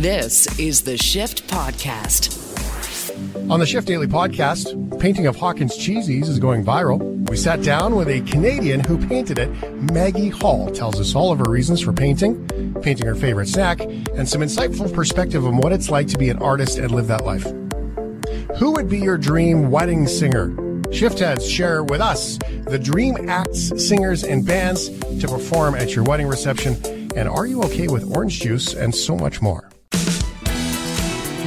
This is the Shift Podcast. On the Shift Daily podcast, painting of Hawkins Cheezies is going viral. We sat down with a Canadian who painted it. Maggie Hall tells us all of her reasons for painting, painting her favorite snack, and some insightful perspective on what it's like to be an artist and live that life. Who would be your dream wedding singer? Shiftheads share with us the dream acts, singers, and bands to perform at your wedding reception. And are you okay with orange juice and so much more?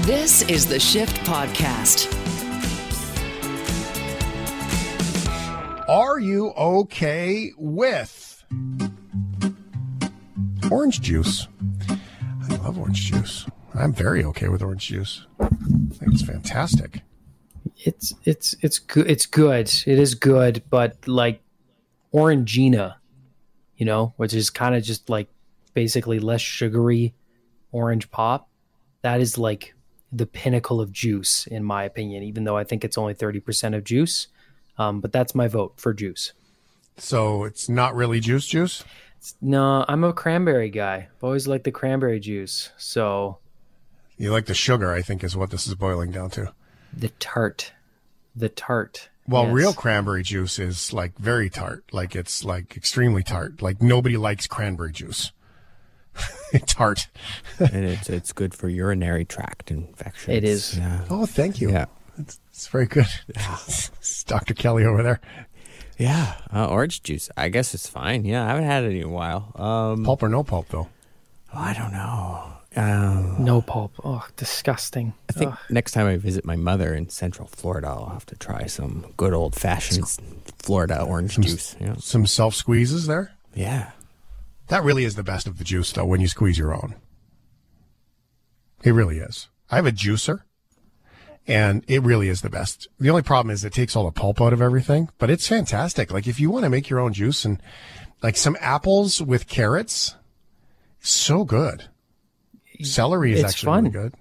This is the Shift Podcast. Are you okay with orange juice? I love orange juice. I'm very okay with orange juice. I think it's fantastic. It's it's it's good. It's good. It is good, but like Orangina, you know, which is kind of just like basically less sugary orange pop. That is like the pinnacle of juice, in my opinion. Even though I think it's only thirty percent of juice, um, but that's my vote for juice. So it's not really juice juice? No, I'm a cranberry guy. I've always liked the cranberry juice. So You like the sugar, I think, is what this is boiling down to. the tart, the tart. Well, Yes. real cranberry juice is like very tart. Like it's like extremely tart. Like nobody likes cranberry juice. it's tart. and it's it's good for urinary tract infections. It is. Yeah. Oh, thank you. Yeah. It's, it's very good. It's Dr. Kelly over there. Yeah. Uh, orange juice. I guess it's fine. Yeah, I haven't had it in a while. Um, Pulp or no pulp, though? oh, I don't know. Um, No pulp. Oh, disgusting. I think Ugh. next time I visit my mother in Central Florida, I'll have to try some good old fashioned Florida orange juice. Yeah. Some self squeezes there. Yeah. That really is the best of the juice, though, when you squeeze your own. It really is. I have a juicer, and it really is the best. The only problem is it takes all the pulp out of everything, but it's fantastic. Like if you want to make your own juice and like some apples with carrots, so good. Celery is It's actually fun. really good.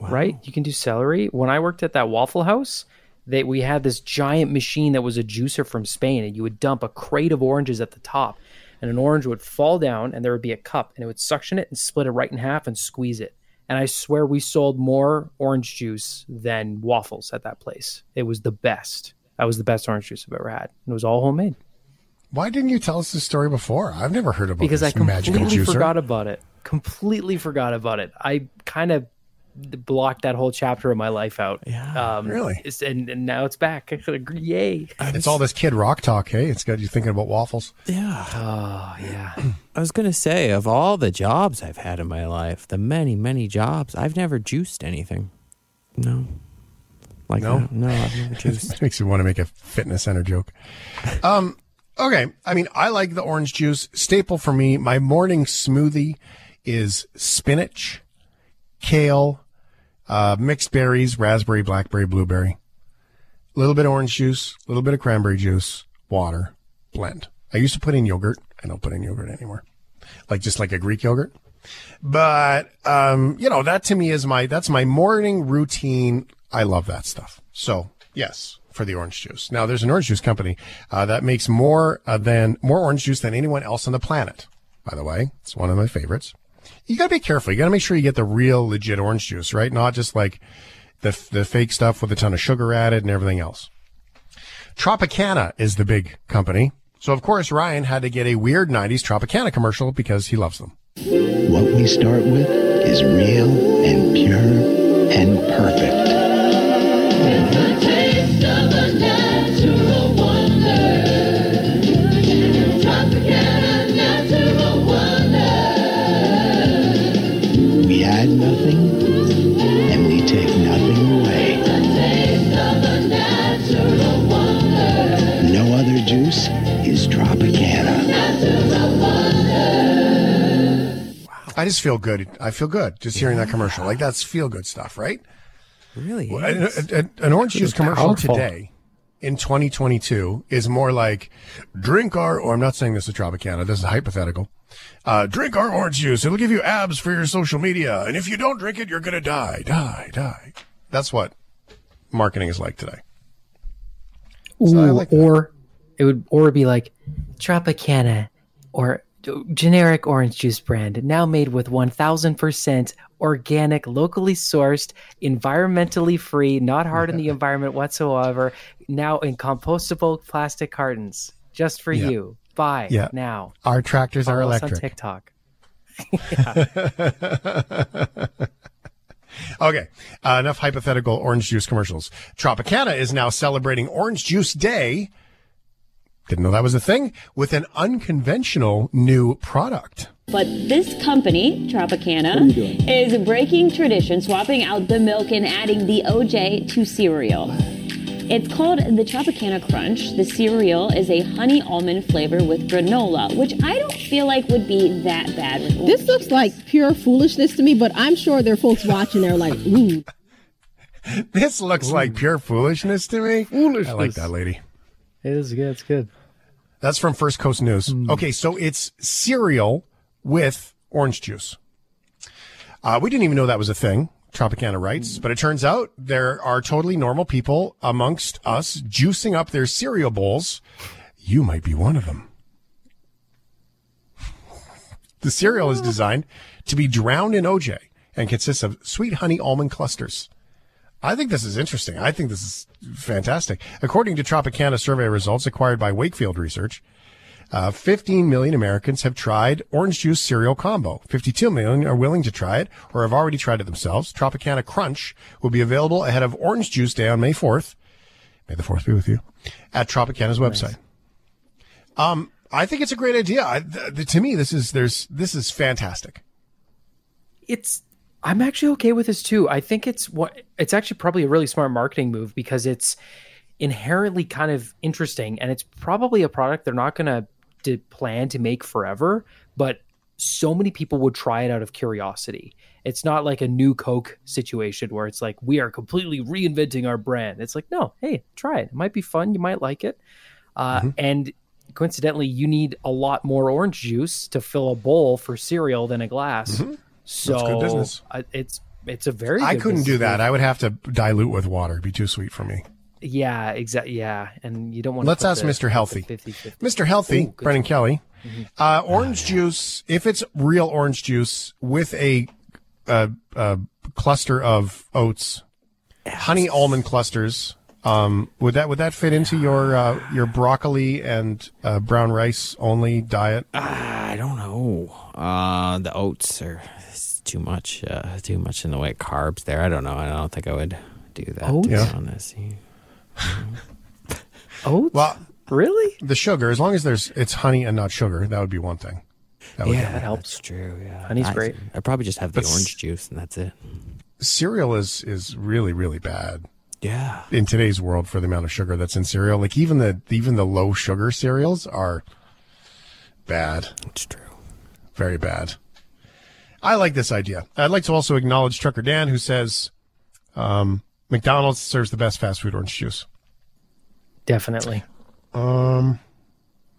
right? You can do celery. When I worked at that Waffle House, they we had this giant machine that was a juicer from Spain, and you would dump a crate of oranges at the top, and an orange would fall down, and there would be a cup, and it would suction it and split it right in half and squeeze it. And I swear we sold more orange juice than waffles at that place. It was the best. That was the best orange juice I've ever had. And it was all homemade Why didn't you tell us this story before? I've never heard about because I completely forgot about it. Completely forgot about it. I kind of blocked that whole chapter of my life out. Yeah, um, really? And, and now it's back. Yay! It's all this kid rock talk, hey? It's got you thinking about waffles. Yeah. Oh yeah. I was gonna say, of all the jobs I've had in my life, the many, many jobs, I've never juiced anything. No. Like No? that. No, I've never juiced. makes you want to make a fitness center joke. Um, okay. I mean, I like the orange juice. Staple for me, my morning smoothie is spinach, kale, uh, mixed berries, raspberry, blackberry, blueberry, a little bit of orange juice, a little bit of cranberry juice, water, blend. I used to put in yogurt. I don't put in yogurt anymore. Like just like a Greek yogurt. But um, you know, that to me is my that's my morning routine. I love that stuff. So yes, for the orange juice. Now there's an orange juice company uh, that makes more uh, than more orange juice than anyone else on the planet. By the way, it's one of my favorites. You gotta be careful. You gotta make sure you get the real legit orange juice, right? Not just like the the fake stuff with a ton of sugar added and everything else. Tropicana is the big company. So of course Ryan had to get a weird 90s Tropicana commercial because he loves them. What we start with is real and pure and perfect. Just feel good. I feel good just hearing that commercial. Like that's feel good stuff, right? really? An, is. an- an orange juice commercial powerful. today in 2022 is more like drink our, or I'm not saying this is Tropicana. This is hypothetical. Uh, drink our orange juice. It'll give you abs for your social media. And if you don't drink it, you're going to die, die, die. That's what marketing is like today. Ooh, like or it would or it'd be like Tropicana or generic orange juice brand, now made with 1000% organic, locally sourced, environmentally free, not hard on the environment whatsoever, now in compostable plastic cartons just for Yeah. you. Buy Yeah. now. Our tractors are Follow on electric. TikTok. Okay, uh, enough hypothetical orange juice commercials. Tropicana is now celebrating Orange Juice Day. Didn't know that was a thing with an unconventional new product. But this company, Tropicana, is breaking tradition, swapping out the milk and adding the OJ to cereal. It's called the Tropicana Crunch. The cereal is a honey almond flavor with granola, which I don't feel like would be that bad with This looks juice. like pure foolishness to me, but I'm sure there are folks watching. They're like, ooh, This looks like pure foolishness to me. I like that lady. It is good. It's good. That's from First Coast News. Hmm. Okay, so it's cereal with orange juice. Uh, we didn't even know that was a thing. Tropicana writes, hmm. but it turns out there are totally normal people amongst us juicing up their cereal bowls. You might be one of them. The cereal is ah. designed to be drowned in OJ and consists of sweet honey almond clusters. I think this is interesting. I think this is fantastic. According to Tropicana survey results acquired by Wakefield Research, uh, 15 million Americans have tried orange juice cereal combo. 52 million are willing to try it or have already tried it themselves. Tropicana Crunch will be available ahead of Orange Juice Day on May 4th. May the 4th be with you at Tropicana's website. Um, I think it's a great idea. I, th- th- to me, this is, there's, this is fantastic. it's I'm actually okay with this too. I think it's what it's actually probably a really smart marketing move because it's inherently kind of interesting and it's probably a product they're not going to to plan to make forever, but so many people would try it out of curiosity. It's not like a new Coke situation where it's like we are completely reinventing our brand. It's like no, hey, try it. It might be fun. You might like it. Uh, And coincidentally, you need a lot more orange juice to fill a bowl for cereal than a glass. So good business. uh, it's it's a very. I couldn't do that. move. I would have to dilute with water. It'd be too sweet for me. Yeah, exactly. Yeah, and you don't want. Let's to ask Mr. Healthy. 50-50. Mr. Healthy, Ooh, good Brennan Kelly, Mm-hmm. uh, orange juice, if it's real orange juice with a, uh uh cluster of oats, honey almond clusters, um, would that would that fit into your uh, your broccoli and uh, brown rice only diet? I don't know. Uh, the oats are it's too much. Uh, too much in the way of carbs there. I don't know. I don't think I would do that. Oats? To be Yeah. honest. Oats? Well, really? the sugar, as long as there's it's honey and not sugar, that would be one thing. That would Yeah, that helps. That's true. Yeah, Honey's I, great. I probably just have the But orange juice and that's it. cereal is is really really bad Yeah. in today's world for the amount of sugar that's in cereal. Like even the even the low sugar cereals are bad. It's true. Very bad. I like this idea. I'd like to also acknowledge Trucker Dan, who says um, McDonald's serves the best fast food orange juice. Definitely. Um,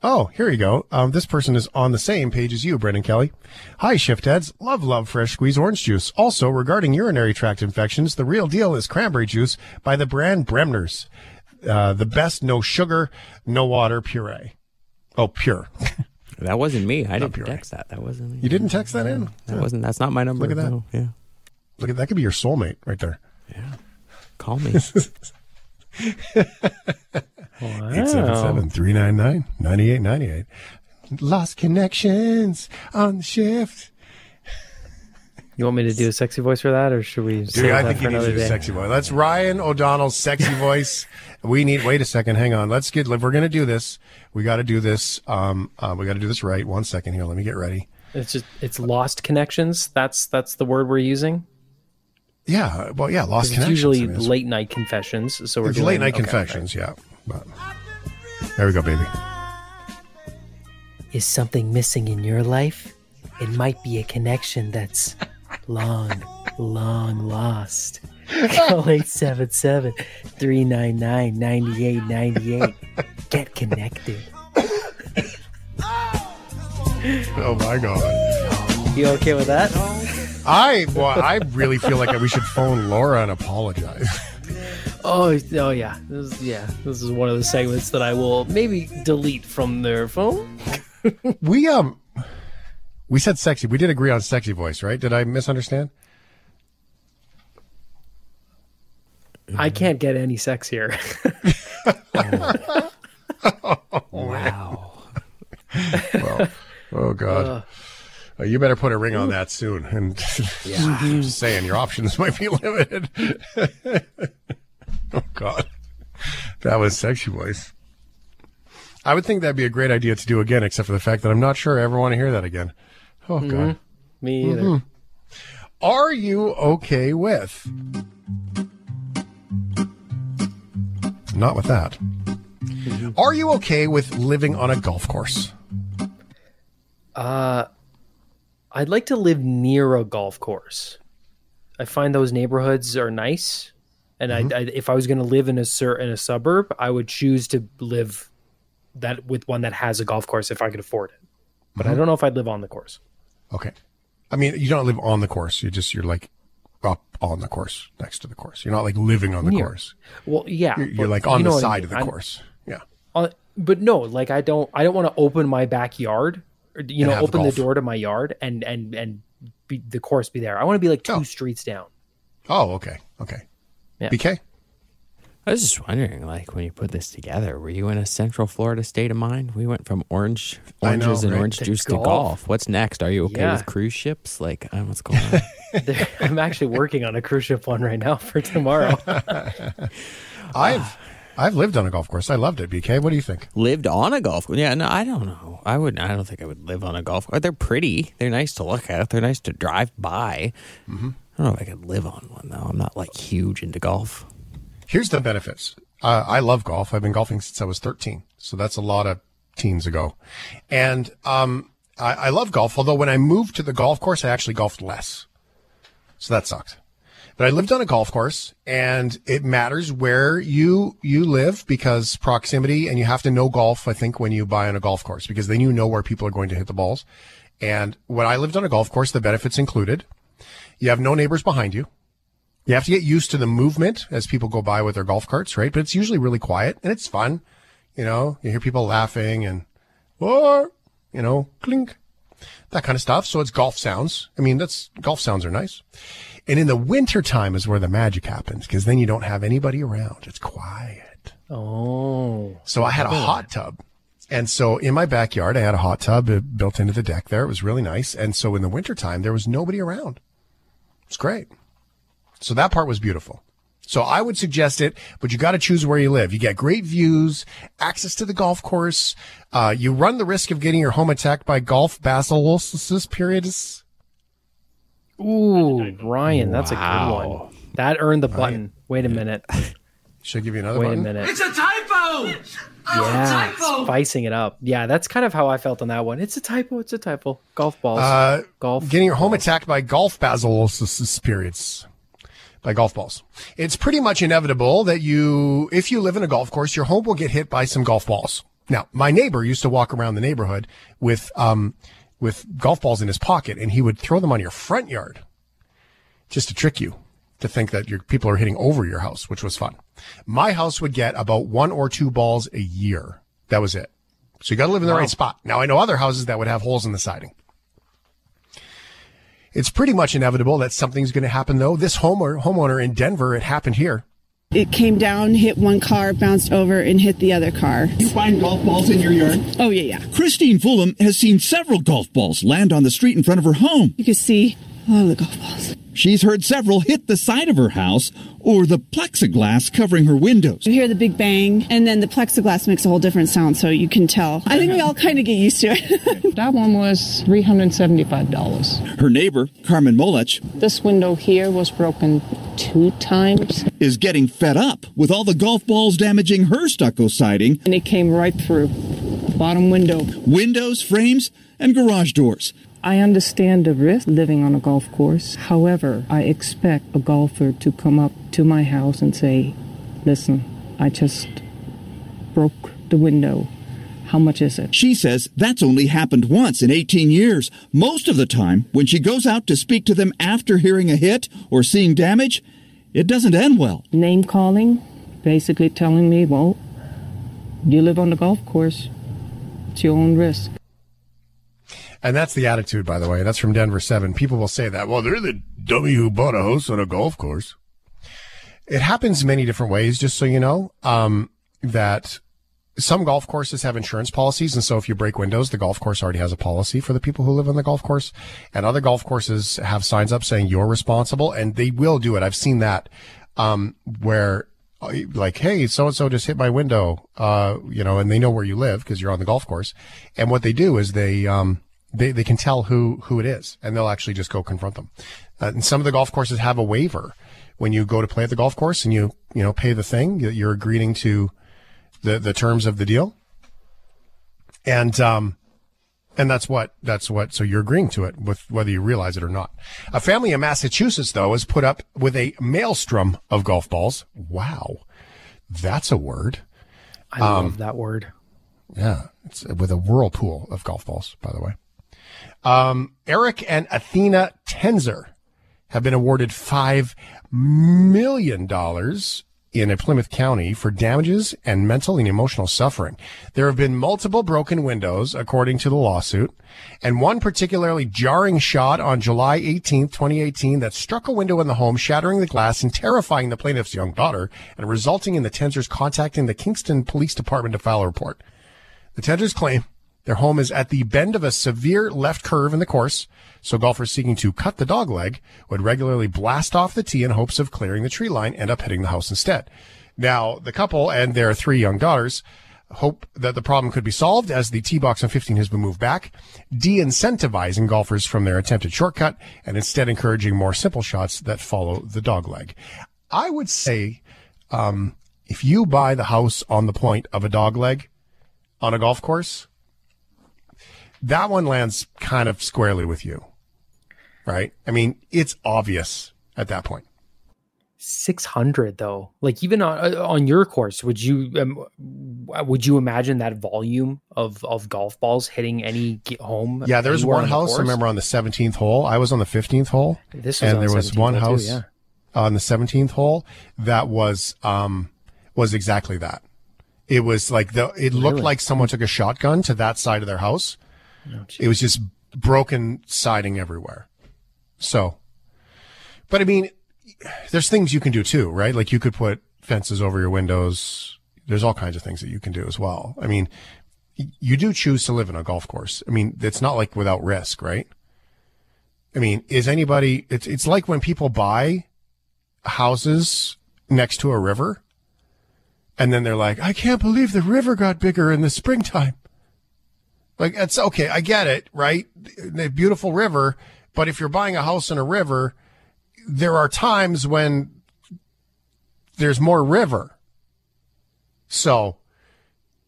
Oh, here you go. Um, this person is on the same page as you, Brendan Kelly. Hi, shift heads. Love, love fresh squeeze orange juice. Also, regarding urinary tract infections, the real deal is cranberry juice by the brand Bremner's. Uh, the best, no sugar, no water puree. Oh, pure. That wasn't me. I didn't puree. text that. That wasn't me. You didn't text that in? That wasn't. That's not my number. Look at that. No, yeah. Look at that. Could be your soulmate right there. Yeah. Call me. 877 399 9898. Lost connections on the shift. You want me to do a sexy voice for that, or should we? Dude, save I that think for you need another to do day? sexy voice. That's Ryan O'Donnell's sexy voice. We need. Wait a second. Hang on. Let's get. If we're gonna do this, we got to do this. Um, uh, we got to do this right. One second here. Let me get ready. It's just it's lost connections. That's that's the word we're using. Yeah. Well, yeah. Lost It's connections. usually I mean, late night confessions. So we're It's doing, late night okay, confessions. Yeah. But there we go, baby. Is something missing in your life? It might be a connection that's long, long lost. Call 877 399 9898. Get connected. Oh my god. You okay with that? I well, I really feel like we should phone Laura and apologize. Oh, oh yeah. This is, yeah, this is one of the segments that I will maybe delete from their phone. We um We said sexy. We did agree on sexy voice, right? Did I misunderstand? I can't get any sexier. Wow. Oh God. Uh. uh, you better put a ring on that soon. And just saying, your options might be limited. oh God, that was sexy voice. I would think that'd be a great idea to do again, except for the fact that I'm not sure I ever want to hear that again. Oh God. Mm-hmm. Me either. Mm-hmm. Are you okay with? Not with that. Are you okay with living on a golf course? Uh, I'd like to live near a golf course. I find those neighborhoods are nice, and I, I, if I was going to live in a sur- in a suburb, I would choose to live that with one that has a golf course if I could afford it. But I don't know if I'd live on the course. Okay. I mean, you don't live on the course. You just, you're like up on the course, next to the course. You're not like living on the Near. course. Well, yeah, You're, you're like on know the what I side mean. of the I'm- course. Yeah. uh, but no, like I don't, I don't want to open my backyard, or, you And know, open the golf. door to my yard and and and be, the course be there. I want to be like two Oh. streets down. Oh, okay. Okay. Yeah. BK? I was just wondering, like, when you put this together, were you in a Central Florida state of mind? We went from orange, I know, oranges and right? orange To juice golf. to golf. What's next? Are you okay Yeah. with cruise ships? Like, uh, what's going on? There- I'm actually working on a cruise ship one right now for tomorrow. I've, I've lived on a golf course. I loved it. BK, what do you think? Lived on a golf course? Yeah, no, I don't know. I would. I don't think I would live on a golf course. They're pretty. They're nice to look at. They're nice to drive by. Mm-hmm. I don't know if I could live on one though. I'm not like huge into golf. Here's the benefits. Uh, I love golf. I've been golfing since I was 13. So that's a lot of teens ago. And, um, I, I love golf. Although when I moved to the golf course, I actually golfed less. So that sucked. But I lived on a golf course and it matters where you, you live because proximity and you have to know golf, I think, when you buy on a golf course because then you know where people are going to hit the balls. And when I lived on a golf course, the benefits included you have no neighbors behind you. You have to get used to the movement as people go by with their golf carts, right? But it's usually really quiet and it's fun. You know, you hear people laughing and, or, you know, clink, that kind of stuff. So it's golf sounds. I mean, that's golf sounds are nice. And in the winter time is where the magic happens because then you don't have anybody around. It's quiet. oh, So I had a hot tub. And so in my backyard, I had a hot tub uh, built into the deck there. It was really nice. And so in the wintertime, there was nobody around. It's great. So that part was beautiful. So I would suggest it, but you got to choose where you live. You get great views, access to the golf course. Uh, you run the risk of getting your home attacked by golf basilosis periods. ooh, Ryan, that's a good one. That earned the button. Wait a minute. Should I give you another Wait button? a minute. It's a typo! Yeah, spicing it up. Yeah, that's kind of how I felt on that one. It's a typo. It's a typo. Golf balls. Uh, golf. Getting your home attacked by golf basilosis periods. By golf balls. It's pretty much inevitable that you, if you live in a golf course, your home will get hit by some golf balls. Now, my neighbor used to walk around the neighborhood with, um, with golf balls in his pocket and he would throw them on your front yard just to trick you to think that your people are hitting over your house, which was fun. My house would get about one or two balls a year. That was it. So you got to live in the right spot. Now I know other houses that would have holes in the siding. It's pretty much inevitable that something's going to happen though. This homeowner, homeowner in Denver, it happened here. It came down, hit one car, bounced over, and hit the other car. You find golf balls in your yard? Oh, yeah, yeah. Christine Fulham has seen several golf balls land on the street in front of her home. You can see all the golf balls. She's heard several hit the side of her house or the plexiglass covering her windows. You hear the big bang, and then the plexiglass makes a whole different sound, so you can tell. I think we all kind of get used to it. That one was $375. Her neighbor, Carmen Molech, This window here was broken two times, is getting fed up with all the golf balls damaging her stucco siding, and it came right through the bottom window. windows, frames, and garage doors. I understand the risk living on a golf course. However, I expect a golfer to come up to my house and say, Listen, I just broke the window. How much is it? She says that's only happened once in 18 years. Most of the time, when she goes out to speak to them after hearing a hit or seeing damage, it doesn't end well. Name calling, basically telling me, Well, you live on the golf course, it's your own risk. And that's the attitude, by the way. That's from Denver 7. People will say that. Well, they're the dummy who bought a house on a golf course. It happens many different ways, just so you know, um, that some golf courses have insurance policies. And so if you break windows, the golf course already has a policy for the people who live on the golf course. And other golf courses have signs up saying you're responsible and they will do it. I've seen that, um, where uh, like, hey, so and so just hit my window, uh, you know, and they know where you live because you're on the golf course. And what they do is they, um, they, they can tell who, who it is and they'll actually just go confront them. Uh, and some of the golf courses have a waiver when you go to play at the golf course and you, you know, pay the thing, you- you're agreeing to the, the terms of the deal. And, um, and that's what, that's what, so you're agreeing to it with whether you realize it or not. A family in Massachusetts, though, is put up with a maelstrom of golf balls. Wow. That's a word. I love that word. Yeah. It's with a whirlpool of golf balls, by the way. Um, Eric and Athena Tenzer have been awarded $5 million in a Plymouth County for damages and mental and emotional suffering. There have been multiple broken windows, according to the lawsuit, and one particularly jarring shot on July 18, 2018, that struck a window in the home, shattering the glass and terrifying the plaintiff's young daughter, and resulting in the Tenzers contacting the Kingston Police Department to file a report. The Tenzers claim their home is at the bend of a severe left curve in the course, so golfers seeking to cut the dog leg would regularly blast off the tee in hopes of clearing the tree line, end up hitting the house instead. Now, the couple and their three young daughters hope that the problem could be solved as the tee box on 15 has been moved back, de-incentivizing golfers from their attempted shortcut and instead encouraging more simple shots that follow the dog leg. I would say, um, if you buy the house on the point of a dog leg on a golf course, that one lands kind of squarely with you, right? I mean, it's obvious at that point. 600 though like even on uh, on your course would you um, would you imagine that volume of of golf balls hitting any home Yeah, there's anywhere one on house. I remember on the 17th hole. I was on the 15th hole. This was and there was one hole too, house yeah. on the 17th hole that was um was exactly that. It was like the it looked Really? like someone took a shotgun to that side of their house. It was just broken siding everywhere. So, but I mean, there's things you can do too, right? Like you could put fences over your windows. There's all kinds of things that you can do as well. I mean, you do choose to live in a golf course. I mean, it's not like without risk, right? I mean, is anybody, it's, it's like when people buy houses next to a river and then they're like, I can't believe the river got bigger in the springtime. Like, it's okay. I get it, right? The beautiful river. But if you're buying a house in a river, there are times when there's more river. So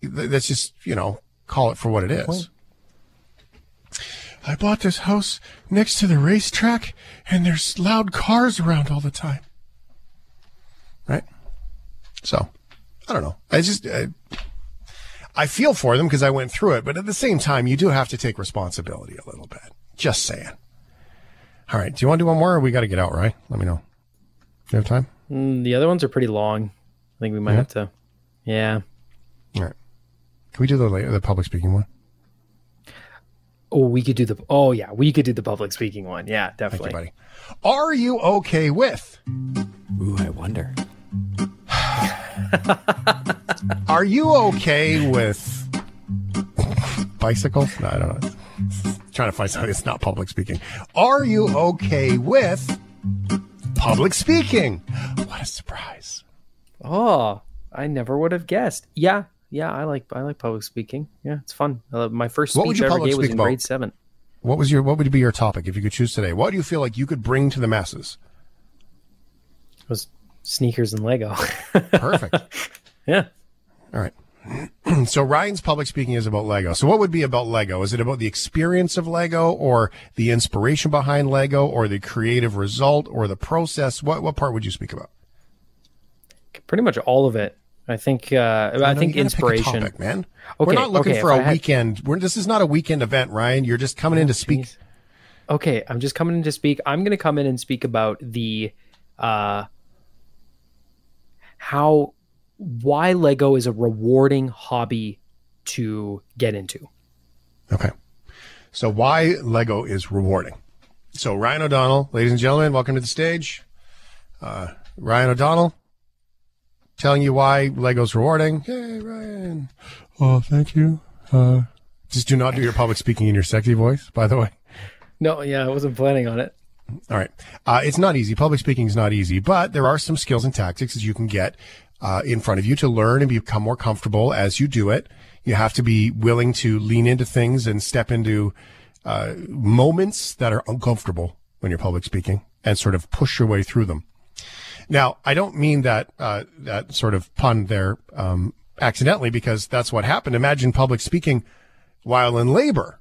that's just, you know, call it for what it is. I bought this house next to the racetrack and there's loud cars around all the time. Right? So, I don't know. I just, I, I feel for them because I went through it, but at the same time, you do have to take responsibility a little bit. Just saying. All right. Do you want to do one more or we got to get out, right? Let me know. Do you have time? Mm, the other ones are pretty long i think we might Yeah? have to yeah All right. Can we do the, la- the public speaking one? oh we could do the oh yeah we could do the public speaking one yeah definitely buddy. Are you okay with? Ooh, I wonder. Are you okay with bicycles? No, I don't know. trying to find something that's not public speaking. Are you okay with public speaking? What a surprise. oh i never would have guessed yeah yeah i like i like public speaking yeah it's fun uh, my first speech i ever gave was in about? grade seven What was your what would be your topic if you could choose today? What do you feel like you could bring to the masses? it was sneakers and lego Perfect. yeah All right. so Ryan's public speaking is about Lego. So what would be about Lego? Is it about the experience of Lego or the inspiration behind Lego or the creative result or the process? What what part would you speak about? pretty much all of it i think uh i No, think you gotta pick a inspiration topic, man. Okay, We're not looking okay, for a had- weekend. We're, this is not a weekend event, Ryan. You're just coming in to speak. okay i'm just coming in to speak i'm going to come in and speak about the uh how why lego is a rewarding hobby to get into Okay. So why Lego is rewarding. So Ryan O'Donnell, ladies and gentlemen, welcome to the stage. Uh, Ryan O'Donnell telling you why Lego's rewarding. Hey, Ryan. Oh, thank you. Uh, just do not do your public speaking in your sexy voice, by the way. No, yeah, I wasn't planning on it. All right. Uh, it's not easy. Public speaking is not easy, but there are some skills and tactics that you can get uh, in front of you to learn and become more comfortable as you do it. You have to be willing to lean into things and step into uh, moments that are uncomfortable when you're public speaking and sort of push your way through them. Now, I don't mean that uh, that sort of pun there um, accidentally because that's what happened. Imagine public speaking while in labor.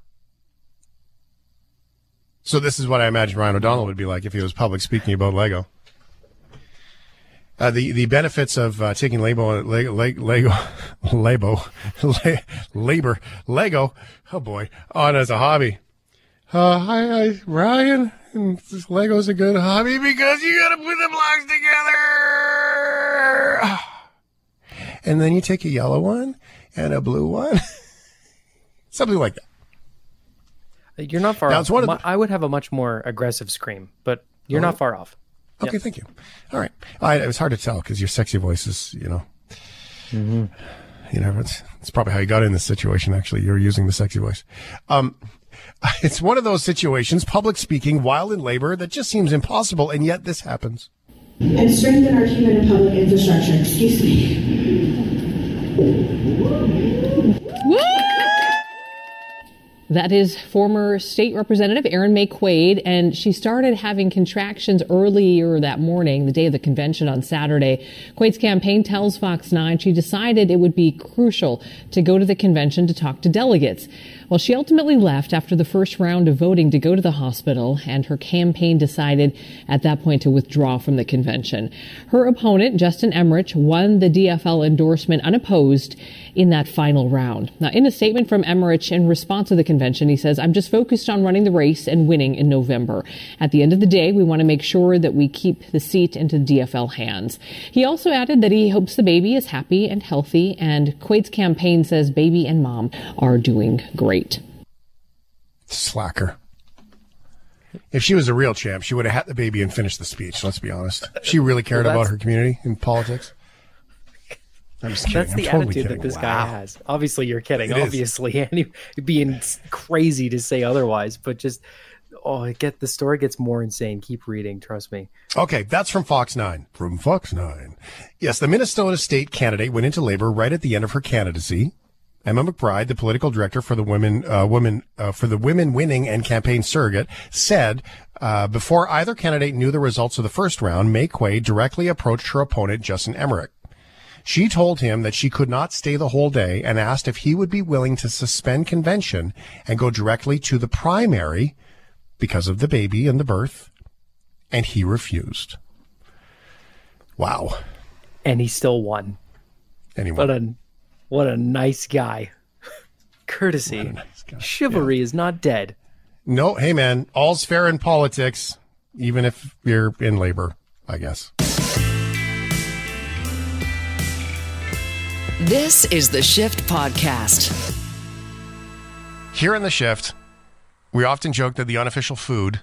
So this is what I imagine Ryan O'Donnell would be like if he was public speaking about Lego. Uh, the the benefits of uh, taking Lego Lego Lego Lego labor Lego oh boy on as a hobby. Uh, hi, hi Ryan. And Lego's a good hobby because you got to put the blocks together. And then you take a yellow one and a blue one, something like that. You're not far Now, off. one of Mu- I would have a much more aggressive scream, but you're Oh. not far off. Okay, thank you. All right. I, it was hard to tell because your sexy voice is, you know, Mm-hmm. you know, it's, it's probably how you got in this situation. Actually, you're using the sexy voice. Um, it's one of those situations, public speaking while in labor, that just seems impossible, and yet this happens. and strengthen our human and public infrastructure. Excuse me. That is former state representative Erin Maye Quade, and she started having contractions earlier that morning, the day of the convention on Saturday. Quade's campaign tells Fox 9 she decided it would be crucial to go to the convention to talk to delegates. Well, she ultimately left after the first round of voting to go to the hospital, and her campaign decided at that point to withdraw from the convention. Her opponent, Justin Emmerich, won the DFL endorsement unopposed in that final round. Now, in a statement from Emmerich in response to the convention, he says, I'm just focused on running the race and winning in November. At the end of the day, we want to make sure that we keep the seat into the DFL hands. He also added that he hopes the baby is happy and healthy, and Quade's campaign says baby and mom are doing great. Slacker. If she was a real champ, she would have had the baby and finished the speech. Let's be honest. She really cared Well, about her community and politics. I'm just kidding. That's I'm the totally attitude kidding. that this Wow. guy has. Obviously, you're kidding. It is. Obviously, and he- being crazy to say otherwise, but just oh, I get the story gets more insane. Keep reading, trust me. Okay, that's from Fox 9. From Fox 9. Yes, the Minnesota state candidate went into labor right at the end of her candidacy. Emma McBride, the political director for the women, uh, women, uh, for the women winning and campaign surrogate, said uh, before either candidate knew the results of the first round, Maye Quade directly approached her opponent, Justin Emmerich. She told him that she could not stay the whole day and asked if he would be willing to suspend convention and go directly to the primary because of the baby and the birth. And he refused. Wow. And he still won. Anyway. What a nice guy. Courtesy, chivalry is not dead. No, hey man, all's fair in politics, even if you're in labor, I guess. This is the Shift Podcast. Here in the shift, we often joke that the unofficial food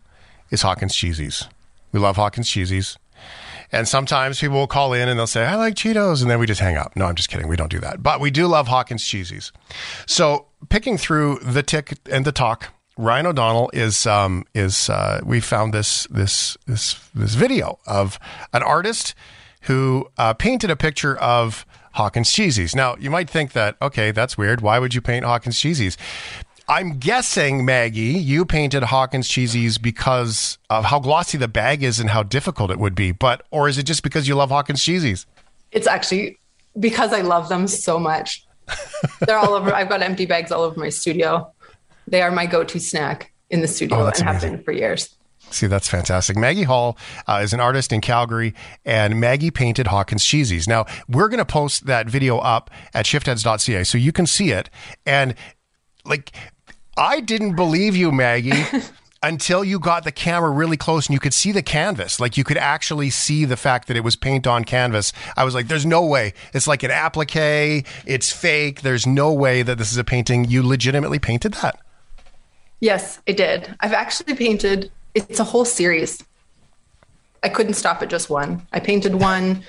is Hawkins Cheezies. We love Hawkins Cheezies. And sometimes people will call in and they'll say, I like Cheetos. And then we just hang up. No, I'm just kidding. We don't do that. But we do love Hawkins Cheezies. So picking through the tick and the talk, Ryan O'Donnell is, um, is, uh, we found this, this, this, this video of an artist who, uh, painted a picture of Hawkins Cheezies. Now, you might think that, okay, that's weird. Why would you paint Hawkins Cheezies? I'm guessing, Maggie, you painted Hawkins Cheezies because of how glossy the bag is and how difficult it would be. But, or is it just because you love Hawkins Cheezies? It's actually because I love them so much. They're all over. I've got empty bags all over my studio. They are my go-to snack in the studio Oh, and that's have amazing. been for years. See, that's fantastic. Maggie Hall uh, is an artist in Calgary, and Maggie painted Hawkins Cheezies. Now, we're going to post that video up at shiftheads.ca so you can see it. And, like, I didn't believe you, Maggie. Until you got the camera really close and you could see the canvas, like you could actually see the fact that it was paint on canvas. I was like, there's no way. It's like an applique. It's fake. There's no way that this is a painting. You legitimately painted that. Yes, I did. I've actually painted, it's a whole series. I couldn't stop at just one. I painted one,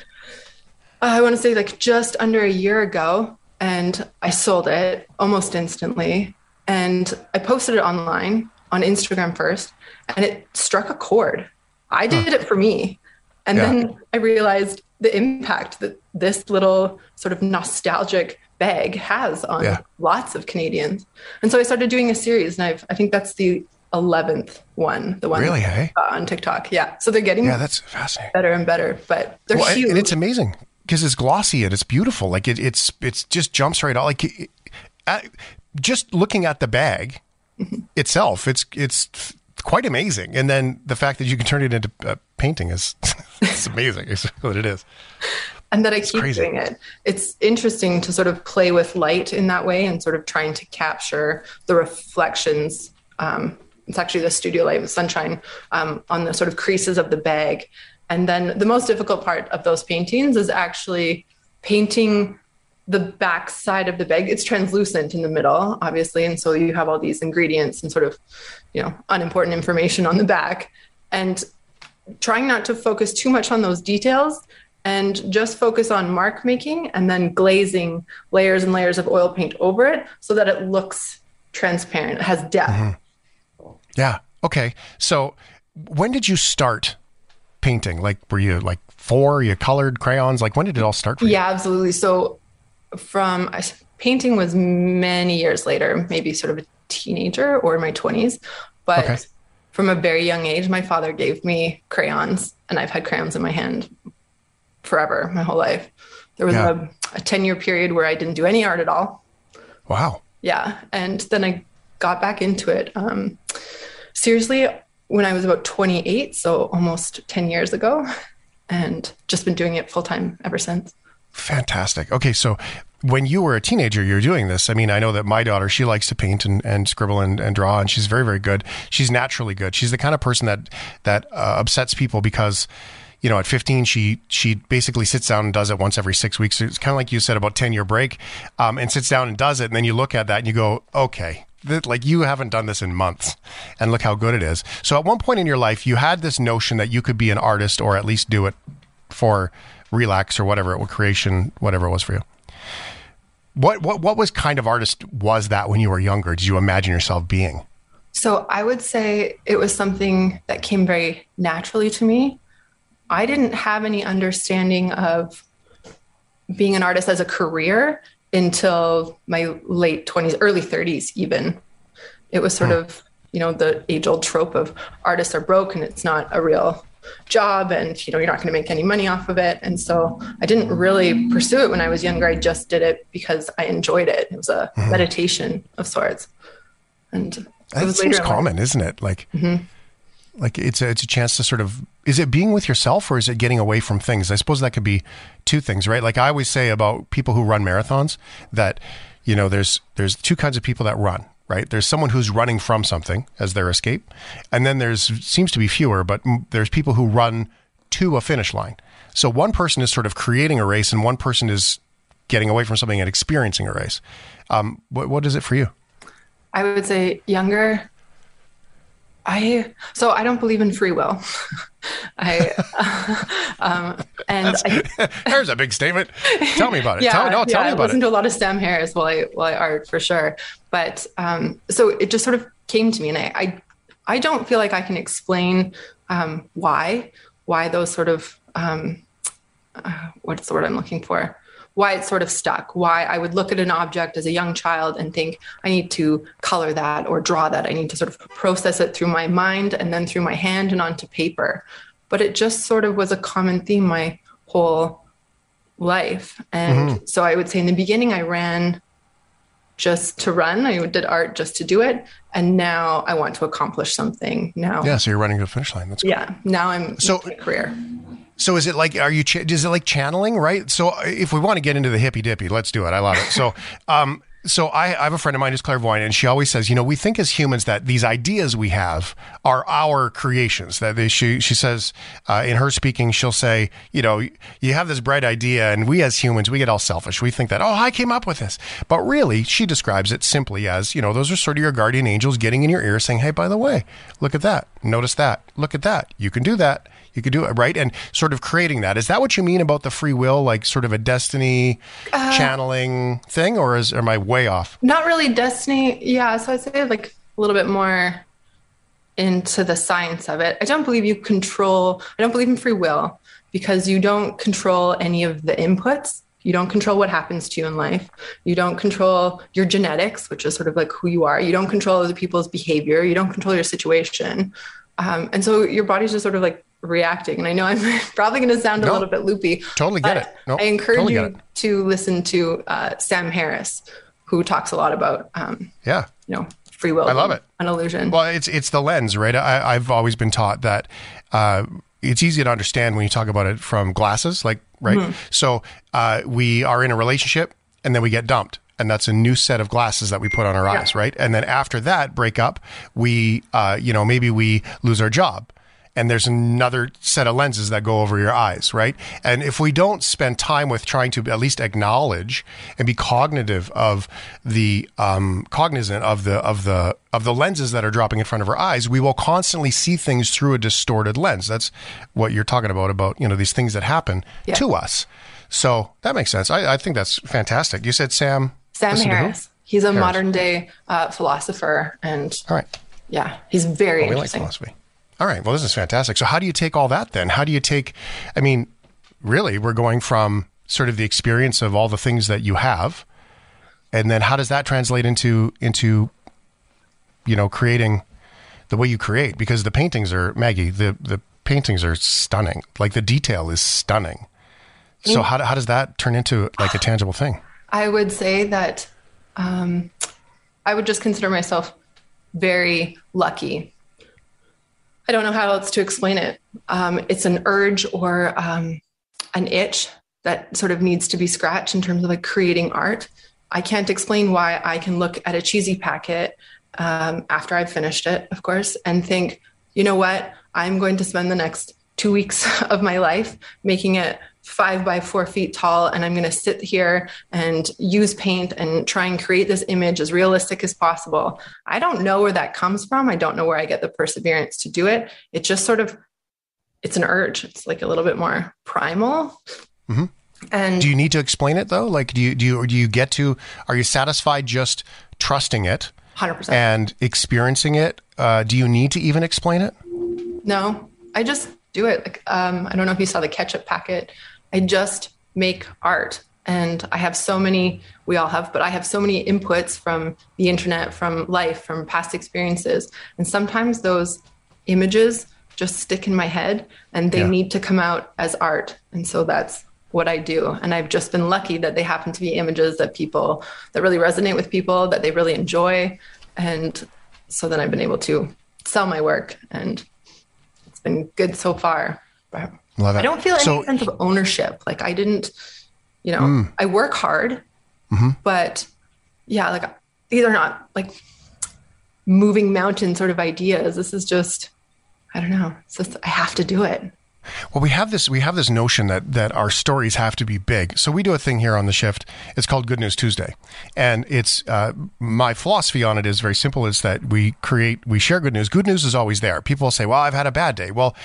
uh, I want to say like just under a year ago, and I sold it almost instantly. And I posted it online on Instagram first, and it struck a chord. I did it for me. And Yeah. then I realized the impact that this little sort of nostalgic bag has on Yeah. lots of Canadians. And so I started doing a series, and I've, I think that's the 11th one, the one Really, hey? uh, on TikTok. Yeah. So they're getting Yeah, that's fascinating. better and better, but they're Well, huge. and it's amazing because it's glossy and it's beautiful. Like it, it's it's just jumps right out. Like it, just looking at the bag Mm-hmm. itself, it's it's quite amazing. And then the fact that you can turn it into a painting is it's amazing. It's what it is. and that I keep crazy. doing it. It's interesting to sort of play with light in that way and sort of trying to capture the reflections. Um, it's actually the studio light with sunshine um, on the sort of creases of the bag. And then the most difficult part of those paintings is actually painting the back side of the bag. It's translucent in the middle, obviously. And so you have all these ingredients and sort of, you know, unimportant information on the back. And trying not to focus too much on those details and just focus on mark making and then glazing layers and layers of oil paint over it so that it looks transparent. It has depth. Mm-hmm. Yeah. Okay. So when did you start painting? Like were you like four? You colored crayons? Like when did it all start for you? Yeah, absolutely. So from I- painting was many years later, maybe sort of a teenager or in my 20s. But Okay. from a very young age, my father gave me crayons, and I've had crayons in my hand forever, my whole life. There was Yeah. a, a 10 year period where I didn't do any art at all. Wow. Yeah. And then I got back into it. Um, seriously, when I was about 28, so almost 10 years ago, and just been doing it full time ever since. Fantastic. Okay, so when you were a teenager, you're doing this. I mean, I know that my daughter, she likes to paint and, and scribble and, and draw, and she's very, very good. She's naturally good. She's the kind of person that that uh, upsets people because, you know, at 15, she she basically sits down and does it once every six weeks. It's kind of like you said about 10 year break, um, and sits down and does it, and then you look at that and you go, okay. That, like you haven't done this in months and look how good it is. So at one point in your life, you had this notion that you could be an artist or at least do it for relax or whatever it was creation whatever it was for you what what what was kind of artist was that when you were younger did you imagine yourself being So I would say it was something that came very naturally to me. I didn't have any understanding of being an artist as a career until my late 20s, early 30s, even. It was sort hmm. of, you know, the age old trope of artists are broke and it's not a real job and, you know, you're not going to make any money off of it. And so I didn't really pursue it when I was younger. I just did it because I enjoyed it. It was a meditation of sorts. And it that seems in life. common isn't it like Mhm. like it's a, it's a chance to sort of is it being with yourself or is it getting away from things i suppose that could be two things right like i always say about people who run marathons that you know there's there's two kinds of people that run right? There's someone who's running from something as their escape and then there's seems to be fewer but there's people who run to a finish line. So one person is sort of creating a race and one person is getting away from something and experiencing a race. Um, what, what is it for you? I would say younger. I so I don't believe in free will. I um, and I, there's a big statement tell me about it yeah, tell, no, yeah, tell me I about listened it to a lot of Sam Harris while I while I art for sure. But um, so it just sort of came to me, and I I, I don't feel like I can explain um, why why those sort of um, uh, what's the word I'm looking for? Why it sort of stuck? Why I would look at an object as a young child and think I need to color that or draw that. I need to sort of process it through my mind and then through my hand and onto paper. But it just sort of was a common theme my whole life. And Mhm. so I would say in the beginning, I ran just to run. I did art just to do it. And now I want to accomplish something. Now, yeah so you're running to the finish line that's yeah. Now I'm so career. So is it like are you ch- is it like channeling right? So if we want to get into the hippy dippy, let's do it. I love it. So um so I, I have a friend of mine who's clairvoyant, and she always says, you know, we think as humans that these ideas we have are our creations. That they, she she says uh, in her speaking, she'll say, you know, you have this bright idea, and we as humans we get all selfish. We think that, oh, I came up with this, but really, she describes it simply as, you know, those are sort of your guardian angels getting in your ear, saying, hey, by the way, look at that, notice that, look at that, you can do that. You could do it right, and sort of creating that. Is that what you mean about the free will, like sort of a destiny Uh, channeling thing, or is am I way off? Not really destiny. Yeah, so I'd say like a little bit more into the science of it. I don't believe you control, I don't believe in free will because you don't control any of the inputs. You don't control what happens to you in life. You don't control your genetics, which is sort of like who you are. You don't control other people's behavior. You don't control your situation. Um, and so your body's just sort of like reacting. And I know I'm probably going to sound a No. little bit loopy. Totally get it. No, I encourage totally you to listen to uh, Sam Harris, who talks a lot about, um, Yeah. you know, free will. I love it. An illusion. Well, it's it's the lens, right? I, I've always been taught that uh, it's easy to understand when you talk about it from glasses, like right. Mhm. So uh, we are in a relationship, and then we get dumped, and that's a new set of glasses that we put on our eyes, right? And then after that breakup, we, uh, you know, maybe we lose our job. And there's another set of lenses that go over your eyes, right? And if we don't spend time with trying to at least acknowledge and be cognitive of the um, cognizant of the of the of the lenses that are dropping in front of our eyes, we will constantly see things through a distorted lens. That's what you're talking about about you know these things that happen Yeah. to us. So that makes sense. I, I think that's fantastic. You said Sam. Sam listen to who? Harris. He's a Harris. modern day uh, philosopher. And All right. yeah, he's very Well, we like interesting. philosophy. All right. Well, this is fantastic. So, how do you take all that then? How do you take, I mean, really, we're going from sort of the experience of all the things that you have, and then how does that translate into, into, you know, creating the way you create? Because the paintings are, Maggie, the, the paintings are stunning. Like the detail is stunning. So, Mm. how, how does that turn into like a tangible thing? I would say that um, I would just consider myself very lucky. I don't know how else to explain it. Um, it's an urge or um, an itch that sort of needs to be scratched in terms of like creating art. I can't explain why I can look at a cheesy packet um, after I've finished it, of course, and think, you know what? I'm going to spend the next two weeks of my life making it five by four feet tall. And I'm going to sit here and use paint and try and create this image as realistic as possible. I don't know where that comes from. I don't know where I get the perseverance to do it. It just sort of, it's an urge. It's like a little bit more primal. hmm And do you need to explain it though? Like, do you do you, or do you get to? Are you satisfied just trusting it 100%. and experiencing it? Uh, do you need to even explain it? No, I just do it. Like, um, I don't know if you saw the ketchup packet. I just make art. And I have so many, we all have, but I have so many inputs from the internet, from life, from past experiences. And sometimes those images just stick in my head and they Yeah. need to come out as art. And so that's what I do. And I've just been lucky that they happen to be images that people, that really resonate with people, that they really enjoy. And so then I've been able to sell my work and it's been good so far. But Love it. I don't feel any So- sense of ownership. Like I didn't, you know, Mm. I work hard, Mhm. but yeah, like these are not like moving mountain sort of ideas. This is just, I don't know. It's just, I have to do it. Well, we have this we have this notion that that our stories have to be big. So we do a thing here on the shift. It's called Good News Tuesday, and it's uh, my philosophy on it is very simple. Is that we create we share good news. Good news is always there. People say, "Well, I've had a bad day." Well,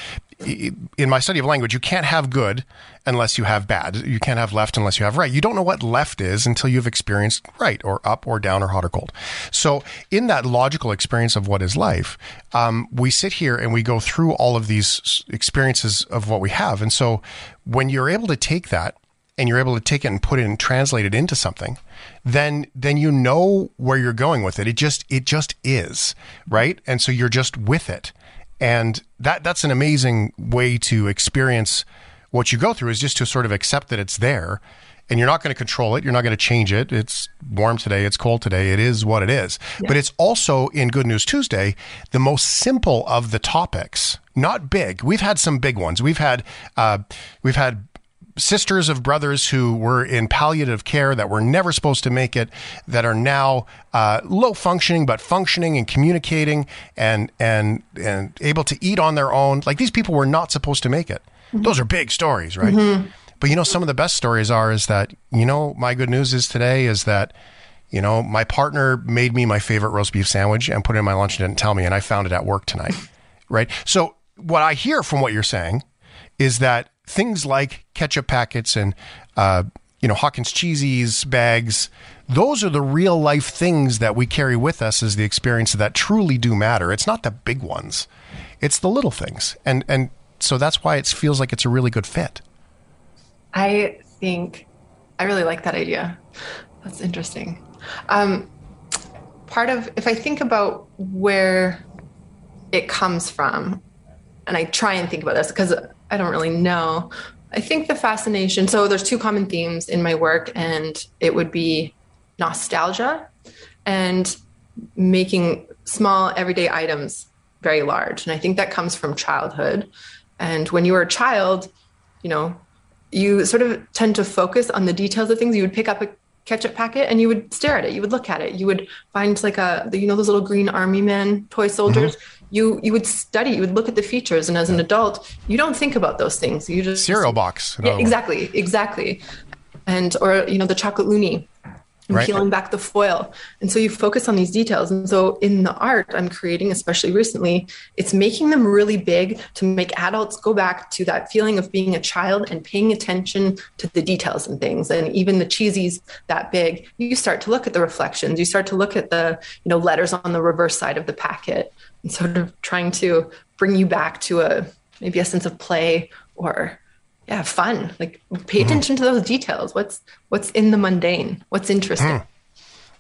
in my study of language, you can't have good unless you have bad. You can't have left unless you have right. You don't know what left is until you've experienced right or up or down or hot or cold. So, in that logical experience of what is life, um, we sit here and we go through all of these experiences of what we have. And so, when you're able to take that and you're able to take it and put it and translate it into something, then then you know where you're going with it. It just it just is right, and so you're just with it, and that that's an amazing way to experience what you go through is just to sort of accept that it's there. And you're not going to control it. You're not going to change it. It's warm today. It's cold today. It is what it is. But it's also in good news tuesday the most simple of the topics. Not big. We've had some big ones. We've had uh, we've had sisters of brothers who were in palliative care that were never supposed to make it, that are now uh, low functioning but functioning and communicating and and and able to eat on their own. Like these people were not supposed to make it. Those are big stories, right? Mhm. But you know, some of the best stories are is that you know my good news is today is that you know my partner made me my favorite roast beef sandwich and put it in my lunch and didn't tell me, and I found it at work tonight, right? So what I hear from what you're saying is that things like ketchup packets and uh, you know Hawkins Cheezies bags, those are the real life things that we carry with us as the experience that truly do matter. It's not the big ones, it's the little things, and and so that's why it feels like it's a really good fit. I think I really like that idea. That's interesting. Um, part of, if I think about where it comes from, and I try and think about this because I don't really know, I think the fascination. So there's two common themes in my work, and it would be nostalgia and making small everyday items very large. And I think that comes from childhood. And when you were a child, you know, you sort of tend to focus on the details of things. You would pick up a ketchup packet and you would stare at it. You would look at it. You would find like a, you know, those little green army men, toy soldiers. Mm-hmm. You you would study. You would look at the features. And as an adult, you don't think about those things. You just Cereal box. yeah, exactly, exactly. And or you know the chocolate loony, and Right. peeling back the foil. And so you focus on these details. And so in the art I'm creating, especially recently, it's making them really big to make adults go back to that feeling of being a child and paying attention to the details and things. And even the Cheezies that big, you start to look at the reflections. You start to look at the you know letters on the reverse side of the packet, and sort of trying to bring you back to a maybe a sense of play or yeah fun. Like pay mm-hmm. attention to those details. What's what's in the mundane? What's interesting mm.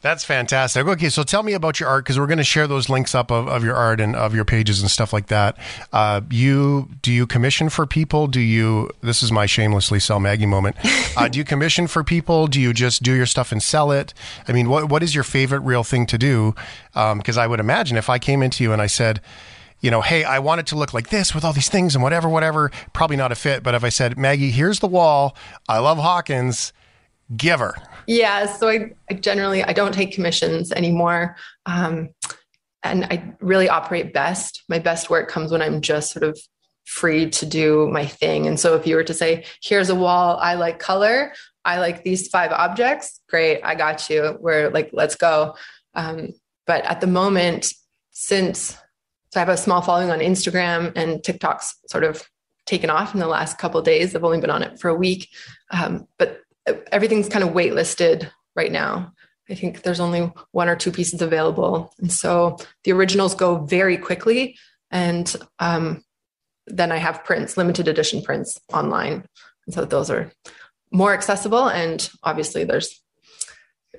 That's fantastic. Okay, so tell me about your art because we're going to share those links up of, of your art and of your pages and stuff like that. Uh, you do you commission for people? Do you? This is my shamelessly sell Maggie moment. Uh, do you commission for people? Do you just do your stuff and sell it? I mean, what what is your favorite real thing to do? Because I would imagine if I came into you and I said. You know, hey, I want it to look like this with all these things and whatever, whatever. Probably not a fit. But if I said, Maggie, here's the wall. I love Hawkins. Give her. Yeah so I, I generally i don't take commissions anymore um, and i really operate best. My best work comes when i'm just sort of free to do my thing. And so if you were to say here's a wall i like color i like these five objects great i got you. We're like let's go. Um, but at the moment since so i have a small following on instagram and tiktok's sort of taken off in the last couple days i've only been on it for a week. Um, but everything's kind of waitlisted right now. I think there's only one or two pieces available. And so the originals go very quickly. And um, then i have prints limited edition prints online. And so those are more accessible. And obviously there's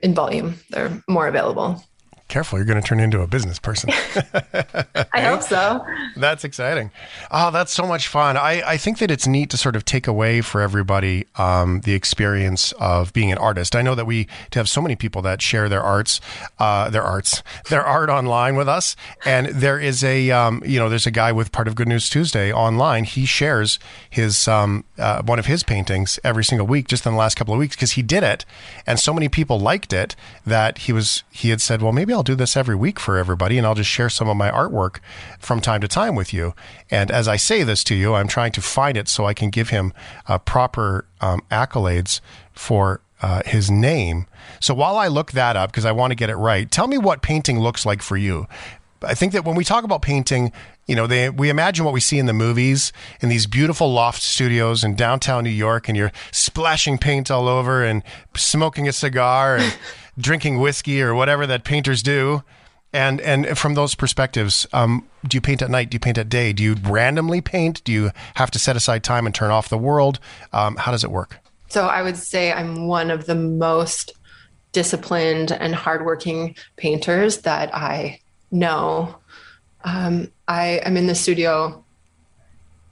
in volume they're more available Careful, you're going to turn into a business person. i hope so That's exciting. Oh, that's so much fun. I, I think that it's neat to sort of take away for everybody um, the experience of being an artist. I know that we to have so many people that share their arts, uh, their arts, their art online with us. And there is a, um, you know, there's a guy with part of Good News Tuesday online. He shares his um, uh, one of his paintings every single week, just in the last couple of weeks, because he did it, and so many people liked it that he was he had said, well, maybe I'll do this every week for everybody, and I'll just share some of my artwork from time to time with you. And as I say this to you, I'm trying to find it so I can give him uh, proper um, accolades for uh, his name. So while I look that up, because I want to get it right, tell me what painting looks like for you. I think that when we talk about painting, you know, they, we imagine what we see in the movies in these beautiful loft studios in downtown New York, and you're splashing paint all over and smoking a cigar and drinking whiskey or whatever that painters do. And and from those perspectives, um, do you paint at night? Do you paint at day? Do you randomly paint? Do you have to set aside time and turn off the world? Um, how does it work? So I would say I'm one of the most disciplined and hardworking painters that I know. Um, I am in the studio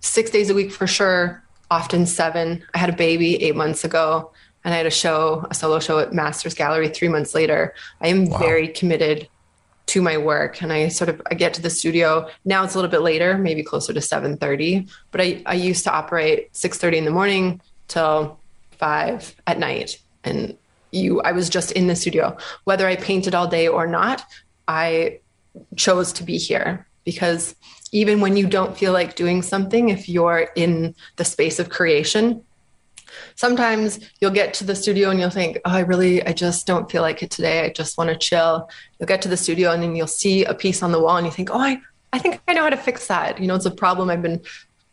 six days a week for sure, often seven. I had a baby eight months ago, and I had a show, a solo show at Masters Gallery three months later. I am very committed to my work and I sort of I get to the studio now it's a little bit later maybe closer to 7:30 but I I used to operate 6:30 in the morning till five at night. And you, I was just in the studio. Whether I painted all day or not, I chose to be here because even when you don't feel like doing something, if you're in the space of creation, sometimes you'll get to the studio and you'll think, oh, I really, I just don't feel like it today. I just want to chill. You'll get to the studio and then you'll see a piece on the wall and you think, oh, I, I think I know how to fix that. You know, it's a problem I've been,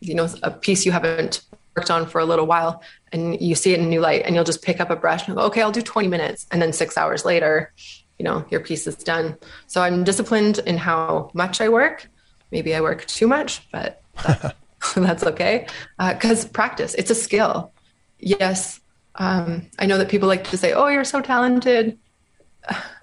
you know, a piece you haven't worked on for a little while and you see it in a new light and you'll just pick up a brush and go, okay, I'll do 20 minutes. And then six hours later, you know, your piece is done. So I'm disciplined in how much I work. Maybe I work too much, but that's, that's okay. Because uh, practice, it's a skill. Yes, um, I know that people like to say, oh, you're so talented.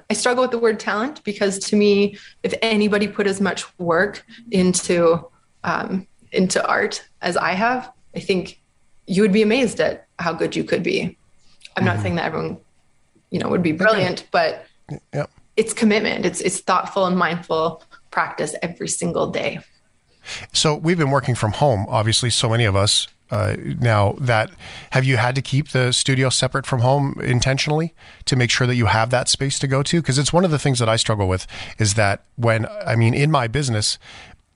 I struggle with the word talent because to me, if anybody put as much work into um, into art as I have, I think you would be amazed at how good you could be. I'm not mm-hmm. saying that everyone, you know, would be brilliant, but yep. it's commitment. It's it's thoughtful and mindful practice every single day. So we've been working from home, obviously, so many of us uh, now that have you had to keep the studio separate from home intentionally to make sure that you have that space to go to because it's one of the things that i struggle with is that when i mean in my business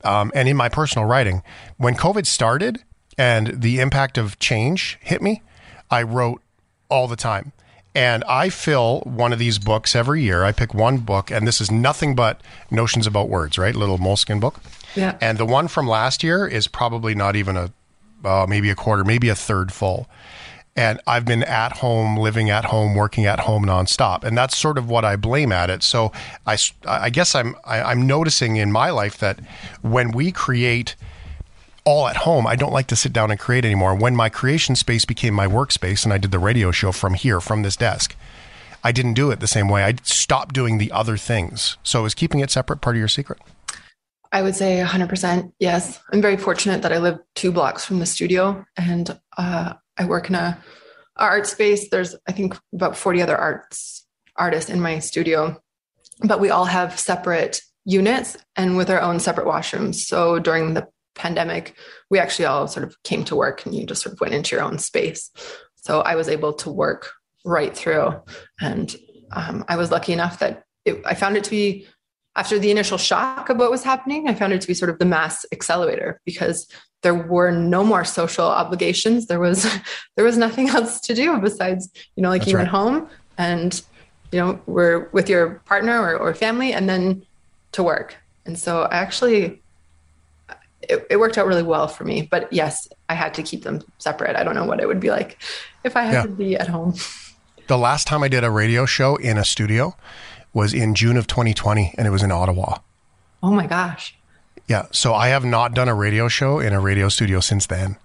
um, and in my personal writing when covid started and the impact of change hit me i wrote all the time and I fill one of these books every year. I pick one book, and this is nothing but notions about words, right? Little Moleskine book. Yeah. And the one from last year is probably not even a uh, maybe a quarter, maybe a third full. And I've been at home, living at home, working at home nonstop, and that's sort of what I blame at it. So I, I guess I'm I, I'm noticing in my life that when we create all at home, I don't like to sit down and create anymore. When my creation space became my workspace, and I did the radio show from here, from this desk, I didn't do it the same way. I stopped doing the other things. So is keeping it separate part of your secret? I would say 100% yes. I'm very fortunate that I live two blocks from the studio and uh, I work in a, art space. There's, I think, about 40 other arts artists in my studio, but we all have separate units and with our own separate washrooms. So during the pandemic, we actually all sort of came to work and you just sort of went into your own space. So I was able to work right through. And um, I was lucky enough that it, I found it to be after the initial shock of what was happening, I found it to be sort of the mass accelerator because there were no more social obligations. There was there was nothing else to do besides, you know, like That's you right. went home and you know, we're with your partner or, or family and then to work. And so I actually it, it, worked out really well for me. But yes, I had to keep them separate. I don't know what it would be like if I had yeah. to be at home. The last time I did a radio show in a studio, was in June of 2020 and it was in Ottawa. Oh my gosh. Yeah. So I have not done a radio show in a radio studio since then.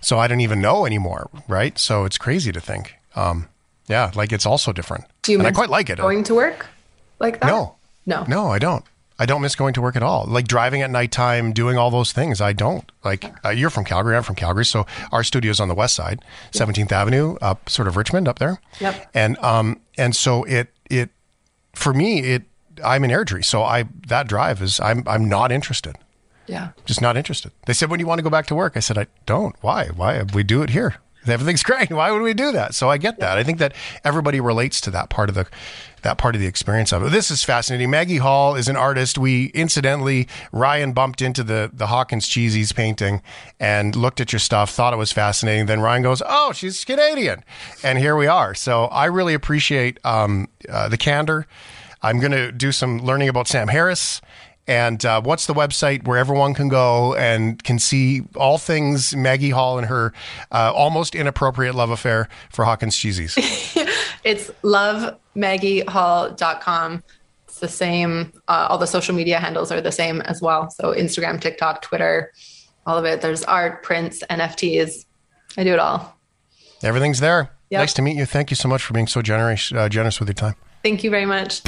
So I don't even know anymore. Right. So it's crazy to think. Um, yeah. Like it's also different. Do you and I quite like it. Going to work like that? No. No. No, I don't. I don't miss going to work at all. Like driving at nighttime, doing all those things. I don't. Like uh, you're from Calgary, I'm from Calgary, so our studio's on the west side, Seventeenth Avenue, up sort of Richmond, up there. Yep. And um and so it it for me, it I'm in Airdrie, so I that drive is I'm I'm not interested. Yeah, just not interested. They said, "When do you want to go back to work?" I said, "I don't. Why? Why we do it here? Everything's great. Why would we do that?" So I get that. I think that everybody relates to that part of the that part of the experience of it. This is fascinating. Maggie Hall is an artist. We incidentally Ryan bumped into the the Hawkins Cheezies painting and looked at your stuff, thought it was fascinating. Then Ryan goes, "Oh, she's Canadian," and here we are. So I really appreciate um, uh, the candor. I'm going to do some learning about Sam Harris. And uh, what's the website where everyone can go and can see all things Maggie Hall and her uh, almost inappropriate love affair for Hawkins Cheezies? it's lovemaggiehall.com. It's the same. Uh, all the social media handles are the same as well. So Instagram, TikTok, Twitter, all of it. There's art, prints, NFTs. I do it all. Everything's there. Yep. Nice to meet you. Thank you so much for being so generous, uh, generous with your time. Thank you very much.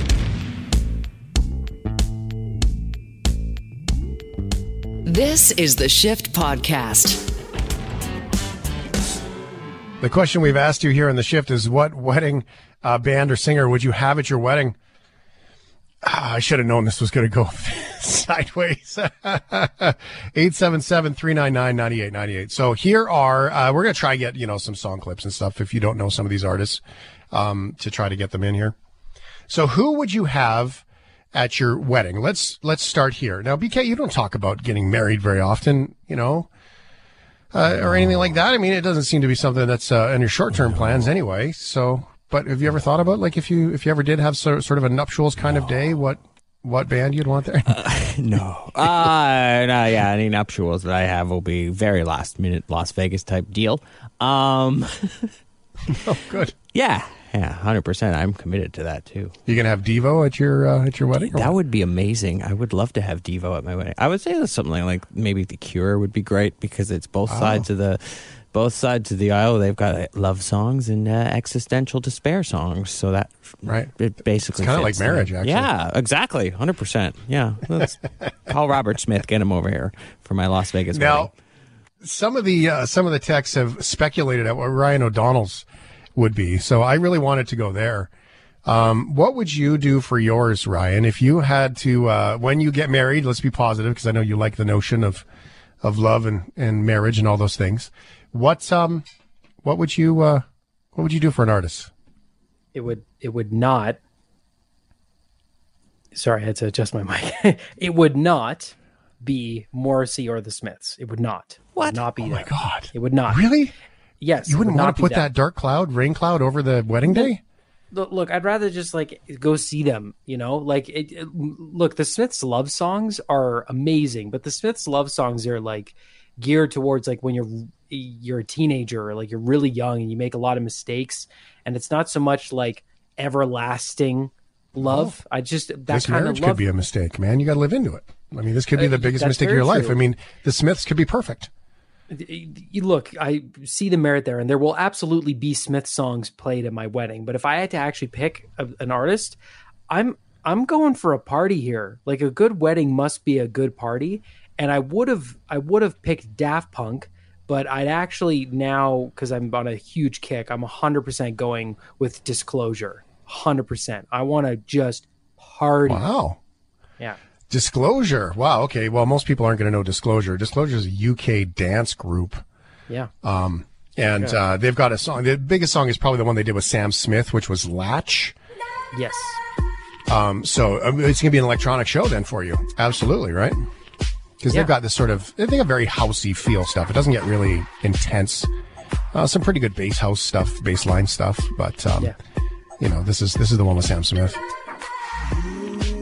This is the Shift Podcast. The question we've asked you here in the Shift is what wedding uh, band or singer would you have at your wedding? Ah, I should have known this was going to go sideways. 877-399-9898. So here are, uh, we're going to try and get, you know, some song clips and stuff if you don't know some of these artists, um, to try to get them in here. So who would you have at your wedding? Let's, let's start here. Now, BK, you don't talk about getting married very often, you know, uh, or anything like that. I mean, it doesn't seem to be something that's, uh, in your short-term plans anyway. So, but have you ever thought about like if you, if you ever did have sort sort of a nuptials kind of day, what, what band you'd want there? no. Uh, no, yeah, any nuptials that I have will be very last minute Las Vegas type deal. Um, oh, good. Yeah, yeah, hundred percent. I'm committed to that too. You gonna have Devo at your uh, at your wedding? That would be amazing. I would love to have Devo at my wedding. I would say that something like maybe The Cure would be great because it's both Oh. sides of the both sides of the aisle. They've got love songs and uh, existential despair songs. So that right, it basically kinda like marriage, actually. Yeah, exactly, hundred percent. Yeah, let's call Robert Smith. Get him over here for my Las Vegas wedding. Now, some of the uh, some of the texts have speculated at what Ryan O'Donnell's would be. So I really wanted to go there. Um, what would you do for yours, Ryan, if you had to uh, when you get married? Let's be positive because I know you like the notion of of love and, and marriage and all those things. What um what would you uh, what would you do for an artist? It would it would not. Sorry, I had to adjust my mic. it would not be Morrissey or the Smiths. It would not. What? Would not be. Oh my god! It would not. Really? Yes. You wouldn't would want to put that dark cloud, rain cloud over the wedding day? Look, look, I'd rather just like go see them, you know? Like it, it- look, the Smiths love songs are amazing, but the Smiths love songs are like geared towards like when you're you're a teenager like you're really young and you make a lot of mistakes and it's not so much like everlasting love. I just that this kind marriage of love could be a mistake, man. You got to live into it. I mean, this could be Uh, the biggest that's mistake of your life. true. I mean, the Smiths could be perfect. you look, I see the merit there, and there will absolutely be Smith songs played at my wedding. But if I had to actually pick a, an artist, I'm I'm going for a party here. Like a good wedding must be a good party, and I would have I would have picked Daft Punk, but I'd actually now because I'm on a huge kick, I'm 100 percent going with Disclosure. 100. percent I want to just party. Wow. Yeah. Disclosure. Wow. Okay. Well, most people aren't going to know Disclosure. Disclosure is a UK dance group. Yeah. Um, and uh, they've got a song. The biggest song is probably the one they did with Sam Smith, which was Latch. Yes. Um, so um, it's going to be an electronic show then for you. Absolutely, right? Because Yeah. they've got this sort of, they think a very housey feel stuff. It doesn't get really intense. Uh, some pretty good bass house stuff, bass line stuff, but um, you know, this is this is the one with Sam Smith.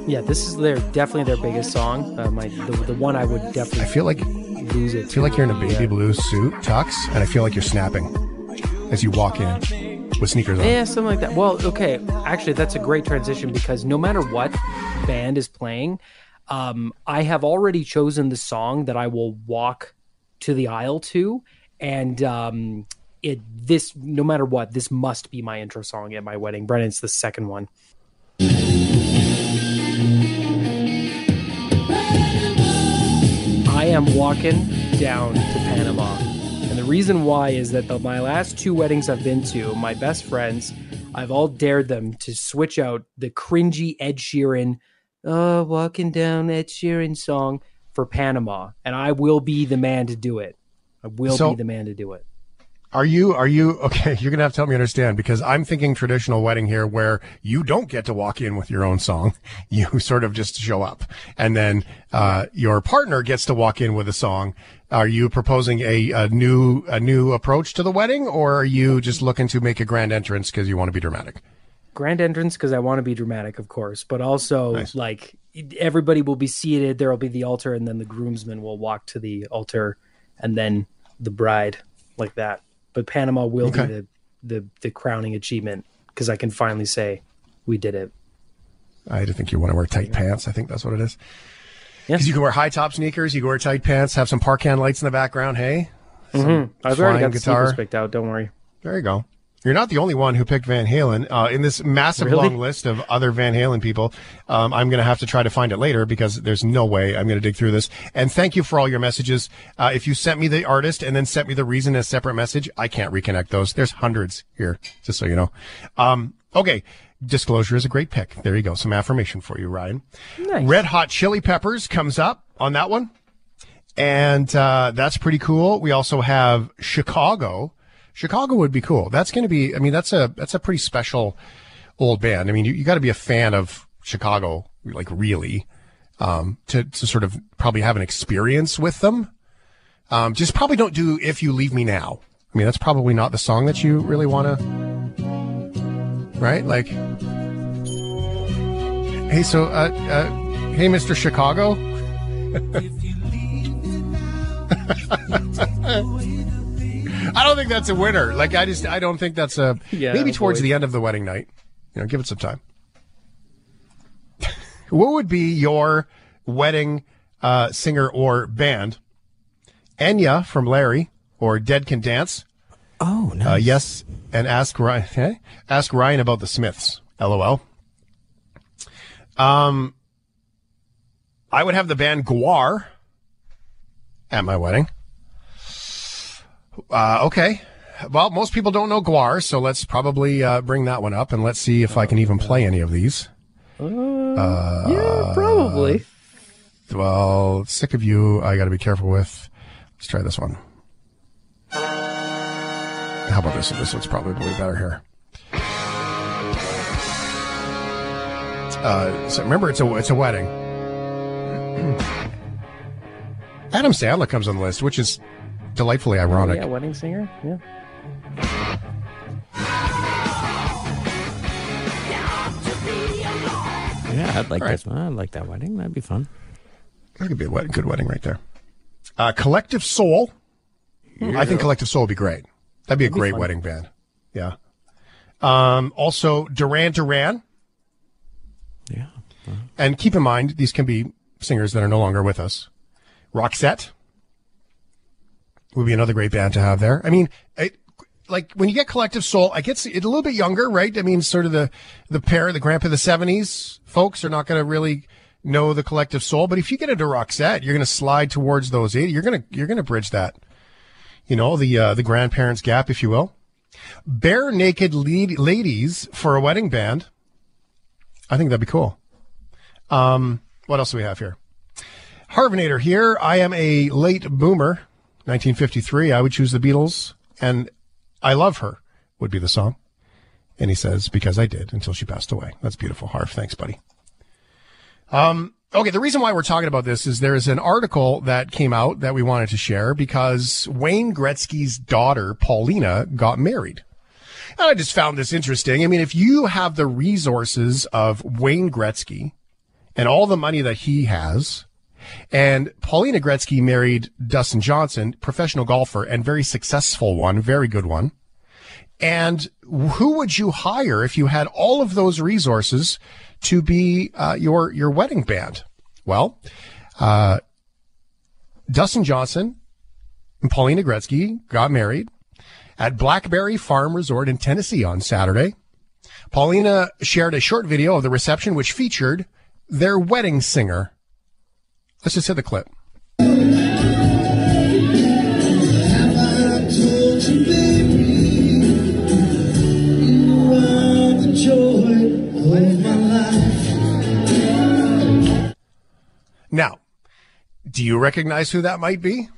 Yeah, this is their definitely their biggest song. Uh, my the, the one I would definitely. I feel like lose it. I feel like you're in a baby Yeah. blue suit, tux, and I feel like you're snapping as you walk in with sneakers on. Yeah, something like that. Well, okay, actually, that's a great transition because no matter what band is playing, um, I have already chosen the song that I will walk to the aisle to, and um, it this no matter what, this must be my intro song at my wedding. Brennan, it's the second one. I am walking down to Panama. And the reason why is that the, my last two weddings I've been to, my best friends, I've all dared them to switch out the cringy Ed Sheeran, uh, walking down Ed Sheeran song for Panama. And I will be the man to do it. I will So- be the man to do it. Are you, are you, okay, you're going to have to help me understand because I'm thinking traditional wedding here where you don't get to walk in with your own song. You sort of just show up and then, uh, your partner gets to walk in with a song. Are you proposing a, a new, a new approach to the wedding or are you just looking to make a grand entrance because you want to be dramatic? Grand entrance because I want to be dramatic, of course, but also like everybody will be seated. There will be the altar, and then the groomsmen will walk to the altar, and then the bride, like that. But Panama will Okay. be the, the the crowning achievement because I can finally say we did it. I think you want to wear tight pants. I think that's what it is. Because you can wear high top sneakers, you can wear tight pants, have some parkan lights in the background. Hey, Mhm. I've already got the sneakers picked out. Don't worry. There you go. You're not the only one who picked Van Halen. Uh, in this massive Really? long list of other Van Halen people, um, I'm going to have to try to find it later because there's no way I'm going to dig through this. And thank you for all your messages. Uh, if you sent me the artist and then sent me the reason as separate message, I can't reconnect those. There's hundreds here, just so you know. Um, okay. Disclosure is a great pick. There you go. Some affirmation for you, Ryan. Nice. Red Hot Chili Peppers comes up on that one. And uh, that's pretty cool. We also have Chicago. Chicago would be cool. That's going to be, I mean, that's a, that's a pretty special old band. I mean, you, you got to be a fan of Chicago, like really, um, to, to sort of probably have an experience with them. Um, just probably don't do If You Leave Me Now. I mean, that's probably not the song that you really want to, right? Like, hey, so, uh, uh, hey, Mr. Chicago. I don't think that's a winner. Like, I just, I don't think that's a, Yeah, maybe towards the end of the wedding night. You know, give it some time. what would be your wedding uh, singer or band? Enya from Larry or Dead Can Dance? Oh, Uh, yes, and ask Ryan. eh? Ask Ryan about the Smiths. LOL. Um, I would have the band Gwar at my wedding. Uh, okay. Well, most people don't know Gwar, so let's probably uh, bring that one up and let's see if I can even play any of these. Uh, yeah, probably. Well, sick of you. I got to be careful with. Let's try this one. How about this? This one's probably better here. Uh, so remember, it's a it's a wedding. Adam Sandler comes on the list, which is delightfully ironic. Yeah, wedding singer. Yeah. Yeah, I'd like All right. this. I'd like that wedding. That'd be fun. That could be a wed- good wedding right there. Uh, Collective Soul. I think Collective Soul would be great. That'd be a That'd be great fun. wedding band. Yeah. Um, also, Duran Duran. Yeah. And keep in mind, these can be singers that are no longer with us. Roxette would be another great band to have there. I mean, it, like when you get Collective Soul, I get it's a little bit younger, right? I mean, sort of the the pair, the grandpa of the seventies folks are not going to really know the Collective Soul, but if you get into Roxette, you're going to slide towards those 80. You're going to you're going to bridge that, you know, the uh, the grandparents gap, if you will. Barenaked lead, ladies for a wedding band. I think that'd be cool. Um, what else do we have here? Harvinator here. I am a late boomer, 1953. I would choose the Beatles, and I love her would be the song. And he says, because I did until she passed away. That's beautiful, Harv. Thanks, buddy. Um, okay. The reason why we're talking about this is there is an article that came out that we wanted to share because Wayne Gretzky's daughter, Paulina, got married. And I just found this interesting. I mean, if you have the resources of Wayne Gretzky and all the money that he has, and Paulina Gretzky married Dustin Johnson, professional golfer and very successful one, very good one. And who would you hire if you had all of those resources to be uh, your your wedding band? Well, uh, Dustin Johnson and Paulina Gretzky got married at Blackberry Farm Resort in Tennessee on Saturday. Paulina shared a short video of the reception, which featured their wedding singer. Let's just hit the clip. Now, do you recognize who that might be?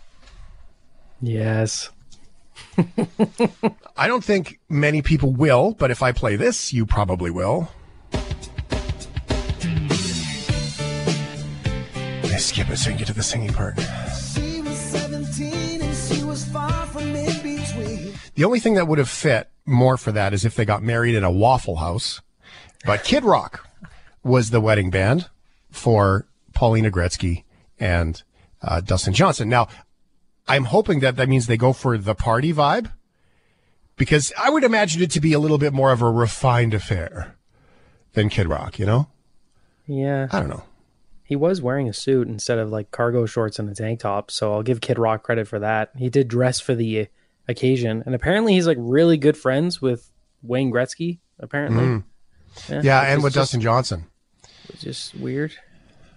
Yes. I don't think many people will, but if I play this, you probably will. Skip it so you get to the singing part. The only thing that would have fit more for that is if they got married in a Waffle House. But Kid Rock was the wedding band for Paulina Gretzky and uh, Dustin Johnson. Now, I'm hoping that that means they go for the party vibe because I would imagine it to be a little bit more of a refined affair than Kid Rock, you know? Yeah. I don't know. He was wearing a suit instead of like cargo shorts and a tank top, so I'll give Kid Rock credit for that. He did dress for the occasion, and apparently he's like really good friends with Wayne Gretzky. Apparently, Mm. Yeah, and with just- Dustin Johnson. It's just weird.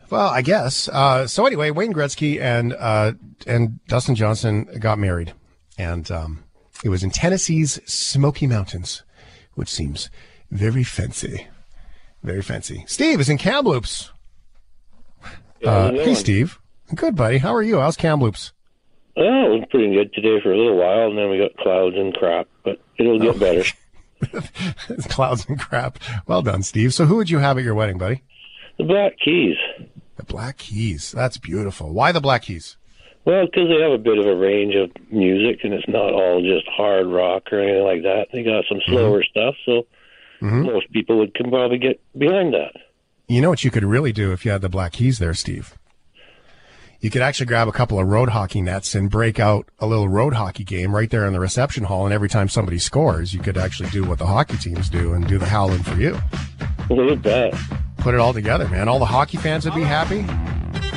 Well, I guess. Uh, so anyway, Wayne Gretzky and uh, and Dustin Johnson got married, and um, it was in Tennessee's Smoky Mountains, which seems very fancy. Very fancy. Steve is in Kamloops. Uh, hey. Steve. Good, buddy. How are you? How's Kamloops? Oh, it was pretty good today for a little while, and then we got clouds and crap, but it'll get better. Clouds and crap. Well done, Steve. So, who would you have at your wedding, buddy? The Black Keys. The Black Keys. That's beautiful. Why the Black Keys? Well, because they have a bit of a range of music, and it's not all just hard rock or anything like that. They got some slower stuff, so Mhm. most people would can probably get behind that. You know what you could really do if you had the Black Keys there, Steve? You could actually grab a couple of road hockey nets and break out a little road hockey game right there in the reception hall. And every time somebody scores, you could actually do what the hockey teams do and do the howling for you. Look at that. Put it all together, man. All the hockey fans would be happy.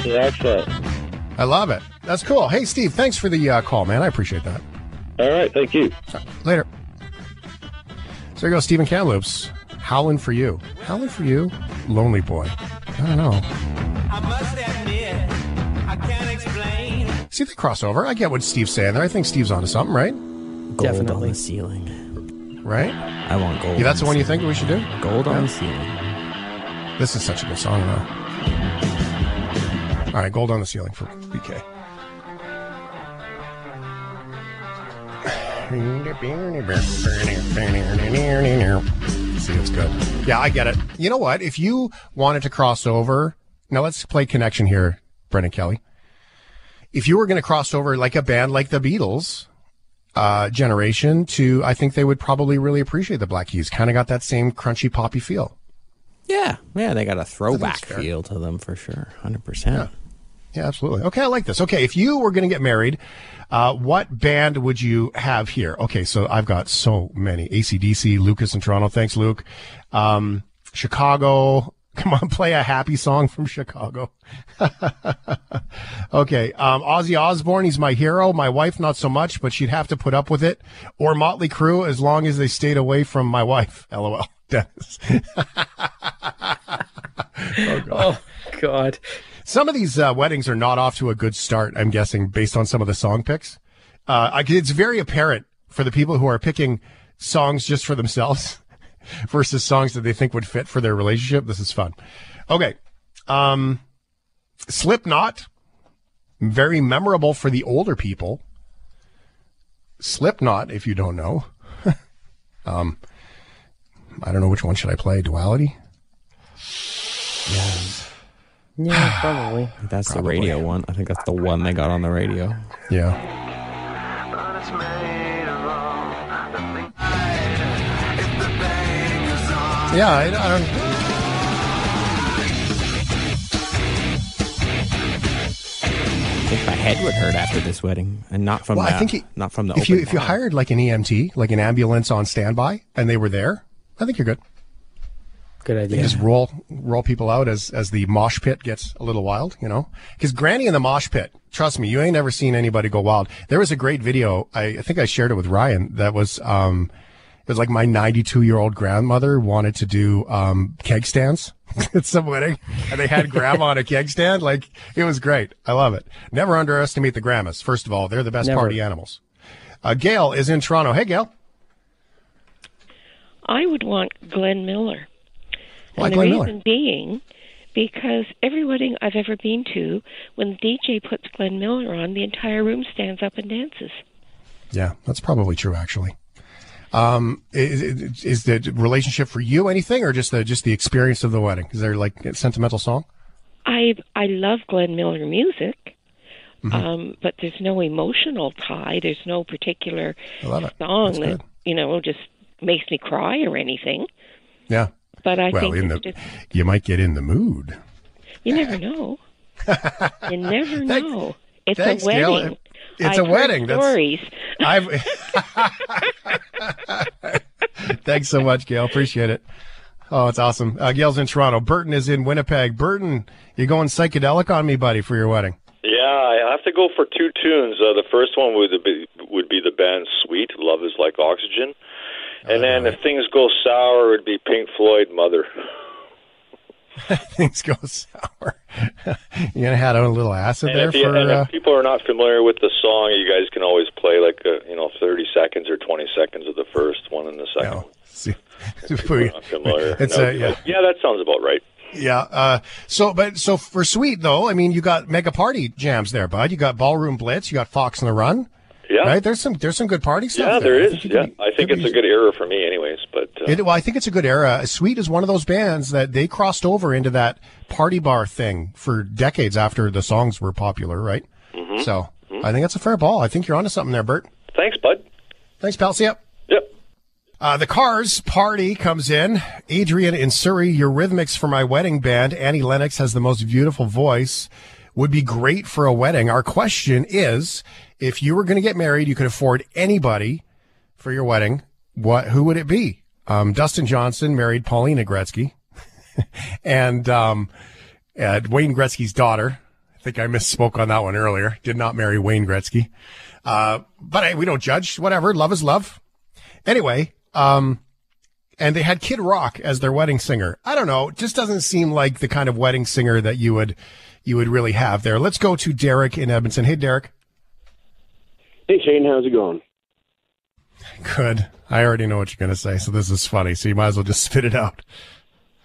Yeah, excellent. I love it. That's cool. Hey, Steve, thanks for the uh, call, man. I appreciate that. All right, thank you. Later. So there goes Stephen Kamloops. Howling for you. Howling for you? Lonely boy. I don't know. I must admit, I can't explain. See the crossover? I get what Steve's saying there. I think Steve's onto something, right? Gold Definitely. on the ceiling. Right? I want gold. Yeah, that's the on one you think we should do? Gold on the ceiling. This is such a good song, though. All right, gold on the ceiling for BK. See, it's good. Yeah, I get it. You know what? If you wanted to cross over, now let's play connection here, Brendan Kelly. If you were going to cross over like a band like the Beatles, uh, generation to, I think they would probably really appreciate the Black Keys. Kind of got that same crunchy poppy feel. Yeah, yeah, they got a throwback feel to them for sure. 100%. Yeah, absolutely. Okay, I like this. Okay, if you were going to get married, uh, what band would you have here? Okay, so I've got so many. ACDC, Lucas in Toronto. Thanks, Luke. Um, Chicago. Come on, play a happy song from Chicago. okay, um, Ozzy Osbourne. He's my hero. My wife, not so much, but she'd have to put up with it. Or Motley Crue, as long as they stayed away from my wife. LOL. Dennis. oh, God. Oh, God. Some of these uh, weddings are not off to a good start, I'm guessing, based on some of the song picks. Uh, it's very apparent for the people who are picking songs just for themselves versus songs that they think would fit for their relationship. This is fun. Okay. Um, Slipknot, very memorable for the older people. Slipknot, if you don't know. um, I don't know which one should I play. Duality? Yeah. Yeah, probably. That's the radio one. I think that's the one they got on the radio. Yeah. Yeah, I, I don't. I think my head would hurt after this wedding, and not from Well, the, I think he- not from the if open you if you hired like an EMT, like an ambulance on standby, and they were there, I think you're good. Good idea. just roll roll people out as as the mosh pit gets a little wild, you know. Because Granny in the mosh pit, trust me, you ain't never seen anybody go wild. There was a great video. I, I think I shared it with Ryan. That was um, it was like my 92 year old grandmother wanted to do um keg stands at some wedding, and they had grandma on a keg stand. Like it was great. I love it. Never underestimate the grandmas. First of all, they're the best Never. party animals. Uh, Gail is in Toronto. Hey, Gail. I would want Glenn Miller. Why and the reason Miller? being because every wedding I've ever been to, when the DJ puts Glenn Miller on, the entire room stands up and dances. Yeah, that's probably true, actually. Um, is, is the relationship for you anything, or just the just the experience of the wedding? Is there like a sentimental song? I I love Glenn Miller music, Mhm. um, but there's no emotional tie. There's no particular I love it. song that you know just makes me cry or anything. Yeah. But I well, think in the just, you might get in the mood. you never know. you never know. It's thanks, a Gail. wedding. It's I've a wedding. Heard That's- stories. I've. Thanks so much, Gail. Appreciate it. Oh, it's awesome. Uh, Gail's in Toronto. Burton is in Winnipeg. Burton, you're going psychedelic on me, buddy, for your wedding? Yeah, I have to go for two tunes. Uh, the first one would be would be the band Sweet, "Love Is Like Oxygen," and then if things go sour, it would be Pink Floyd, "Mother." Things go sour. you gonna have a little acid And there if, you, for? and Uh, if people are not familiar with the song, you guys can always play like uh you know thirty seconds or twenty seconds of the first one and the second. one. see, Drunken lawyer. It's No, a- yeah. yeah, that sounds about right. Yeah. Uh, so, but so for sweet though, I mean, you got mega party jams there, bud. You got ballroom blitz. You got Fox on the Run. Yeah. Right. There's some there's some good party stuff. Yeah, there there I is. you Yeah, could- I think it's a good era for me, anyways. But uh, It, well, I think it's a good era. Sweet is one of those bands that they crossed over into that party bar thing for decades after the songs were popular, right? Mhm. So I think that's a fair ball. I think you're onto something there, Bert. thanks, bud. Thanks, pal. See ya. Yep. Uh, the Cars party comes in. Adrian in Surrey, Eurythmics for my wedding band. Annie Lennox has the most beautiful voice. Would be great for a wedding. Our question is, if you were going to get married, you could afford anybody for your wedding. What? Who would it be? Um, Dustin Johnson married Paulina Gretzky, and um, uh, Wayne Gretzky's daughter. I think I misspoke on that one earlier. Did not marry Wayne Gretzky. Uh, but hey, we don't judge. Whatever. Love is love. Anyway, um, and they had Kid Rock as their wedding singer. I don't know. It just doesn't seem like the kind of wedding singer that you would, you would really have there. Let's go to Derek in Edmonton. Hey, Derek. Hey Shane, how's it going? Good. I already know what you're going to say, so this is funny. So you might as well just spit it out.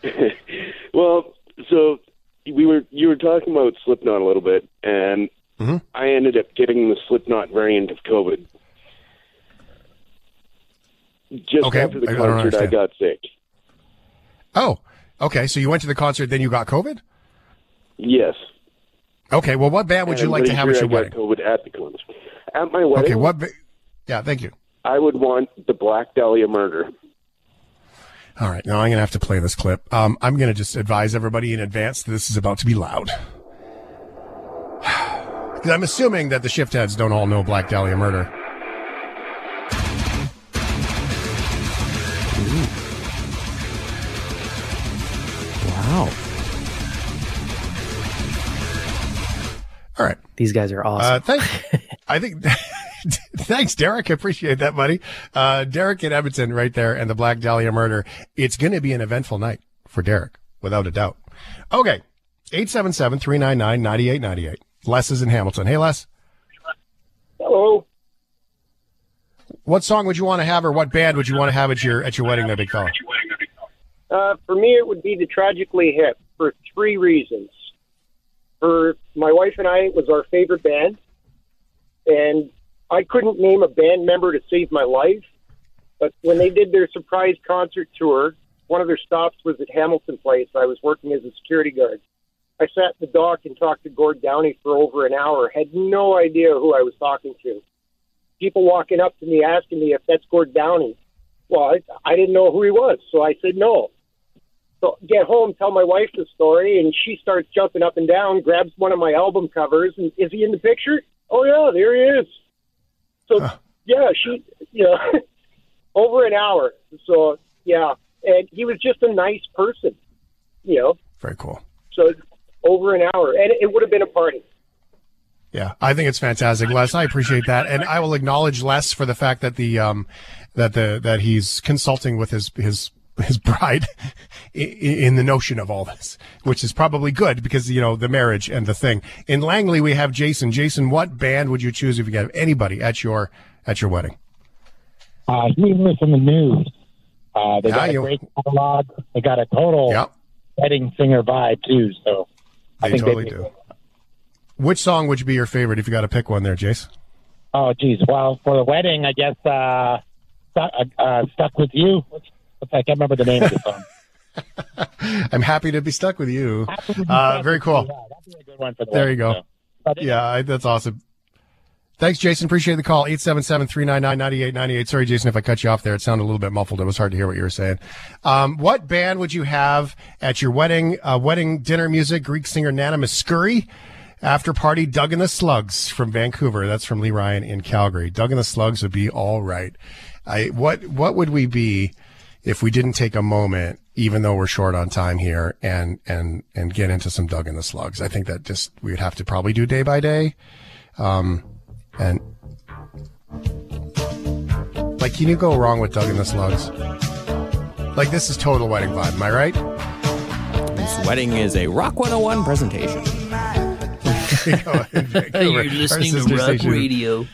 well, so we were you were talking about Slipknot a little bit, and Mm-hmm. I ended up getting the Slipknot variant of COVID. Just Okay, after the I- I concert, I, understand. got sick. Oh, okay. So you went to the concert, then you got COVID? Yes. Okay. Well, what band would And you like to have at your I wedding? COVID at the concert. At my wedding, Okay. What? ba- Yeah. Thank you. I would want the Black Dahlia murder. All right. Now I'm going to have to play this clip. Um, I'm going to just advise everybody in advance that this is about to be loud. Because I'm assuming that the Shiftheads don't all know Black Dahlia murder. These guys are awesome. Uh, thank, I think, thanks, Derek. I appreciate that, buddy. Uh, Derek in Edmonton right there and the Black Dahlia murder. It's going to be an eventful night for Derek, without a doubt. Okay. 877-399-9898. Les is in Hamilton. Hey, Les. Hello. What song would you want to have or what band would you want to have at your, at your wedding there, big fella? Uh, for me, it would be the Tragically Hip for three reasons. For my wife and I, was our favorite band, and I couldn't name a band member to save my life. But when they did their surprise concert tour, one of their stops was at Hamilton Place. I was working as a security guard. I sat at the dock and talked to Gord Downie for over an hour. Had no idea who I was talking to. People walking up to me asking me if that's Gord Downie. Well, I, I didn't know who he was, so I said no. So get home, tell my wife the story, and she starts jumping up and down, grabs one of my album covers, and is he in the picture? Oh yeah, there he is. So yeah, she, you know, over an hour. So yeah, and he was just a nice person, you know. Very cool. So over an hour, and it would have been a party. Yeah, I think it's fantastic, Les. I appreciate that, and I will acknowledge Les for the fact that the um that the that he's consulting with his his his bride in the notion of all this, which is probably good because you know the marriage and the thing. In Langley, we have Jason. Jason, what band would you choose if you have anybody at your at your wedding? Uh, Huey Lewis from the news. Uh, they Yeah, got a you- great catalog. They got a total wedding singer vibe too. So I They think totally they'd be- do. Which song would you be your favorite if you got to pick one there, Jace? Oh, geez. Well, for the wedding, I guess uh, stuck, uh, uh, stuck with you. I can't remember the name of the song. I'm happy to be stuck with you. Uh, very cool. Good one for the There you go. so. But Yeah, I, that's awesome. Thanks, Jason. Appreciate the call. 877-399-9898. Sorry, Jason, if I cut you off there. It sounded a little bit muffled. It was hard to hear what you were saying. Um, what band would you have at your wedding, uh, wedding dinner music? Greek singer Nana Mouskouri. After party, Doug and the Slugs from Vancouver. That's from Lee Ryan in Calgary. Doug and the Slugs would be all right. I, what, what would we be if we didn't take a moment, even though we're short on time here and, and, and get into some Doug and the Slugs? I think that just, we would have to probably do day by day. Um, and like, can you go wrong with Doug and the Slugs? Like, this is total wedding vibe. Am I right? This wedding is a Rock 101 presentation. You're You're listening to Rock Radio.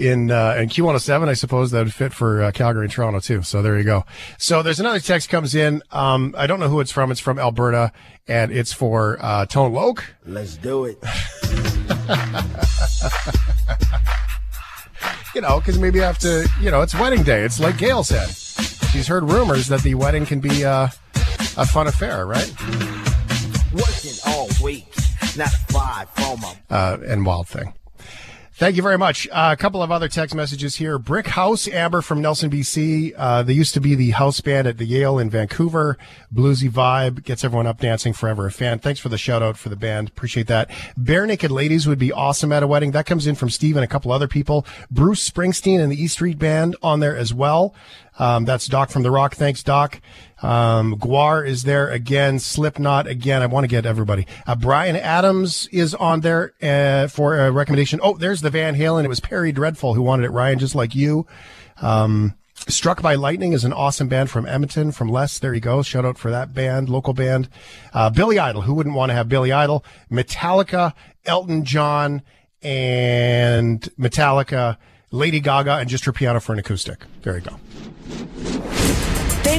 In uh, in Q107. I suppose that would fit for uh, Calgary and Toronto too. So there you go. So there's another text comes in. Um, I don't know who it's from. It's from Alberta, and it's for uh, Tone Loc. Let's do it. you know, because maybe you have to. You know, it's wedding day. It's like Gail said. She's heard rumors that the wedding can be uh, a fun affair, right? Working all week, not five for my uh, and Wild Thing. Thank you very much. Uh, a couple of other text messages here. Brick House, Amber from Nelson, BC. Uh, they used to be the house band at the Yale in Vancouver. Bluesy vibe gets everyone up dancing forever. A fan. Thanks for the shout out for the band. Appreciate that. Barenaked Ladies would be awesome at a wedding. That comes in from Steve and a couple other people. Bruce Springsteen and the E Street Band on there as well. Um, that's Doc from The Rock. Thanks, Doc. Um, Gwar is there again. Slipknot again. I want to get everybody. Uh, Bryan Adams is on there uh, for a recommendation. Oh, there's the Van Halen. It was Perry Dreadful who wanted it. Ryan, just like you. Um, Struck by Lightning is an awesome band from Edmonton, from Les. There you go. Shout out for that band, local band. Uh, Billy Idol. Who wouldn't want to have Billy Idol? Metallica, Elton John, and Metallica, Lady Gaga, and just her piano for an acoustic. There you go.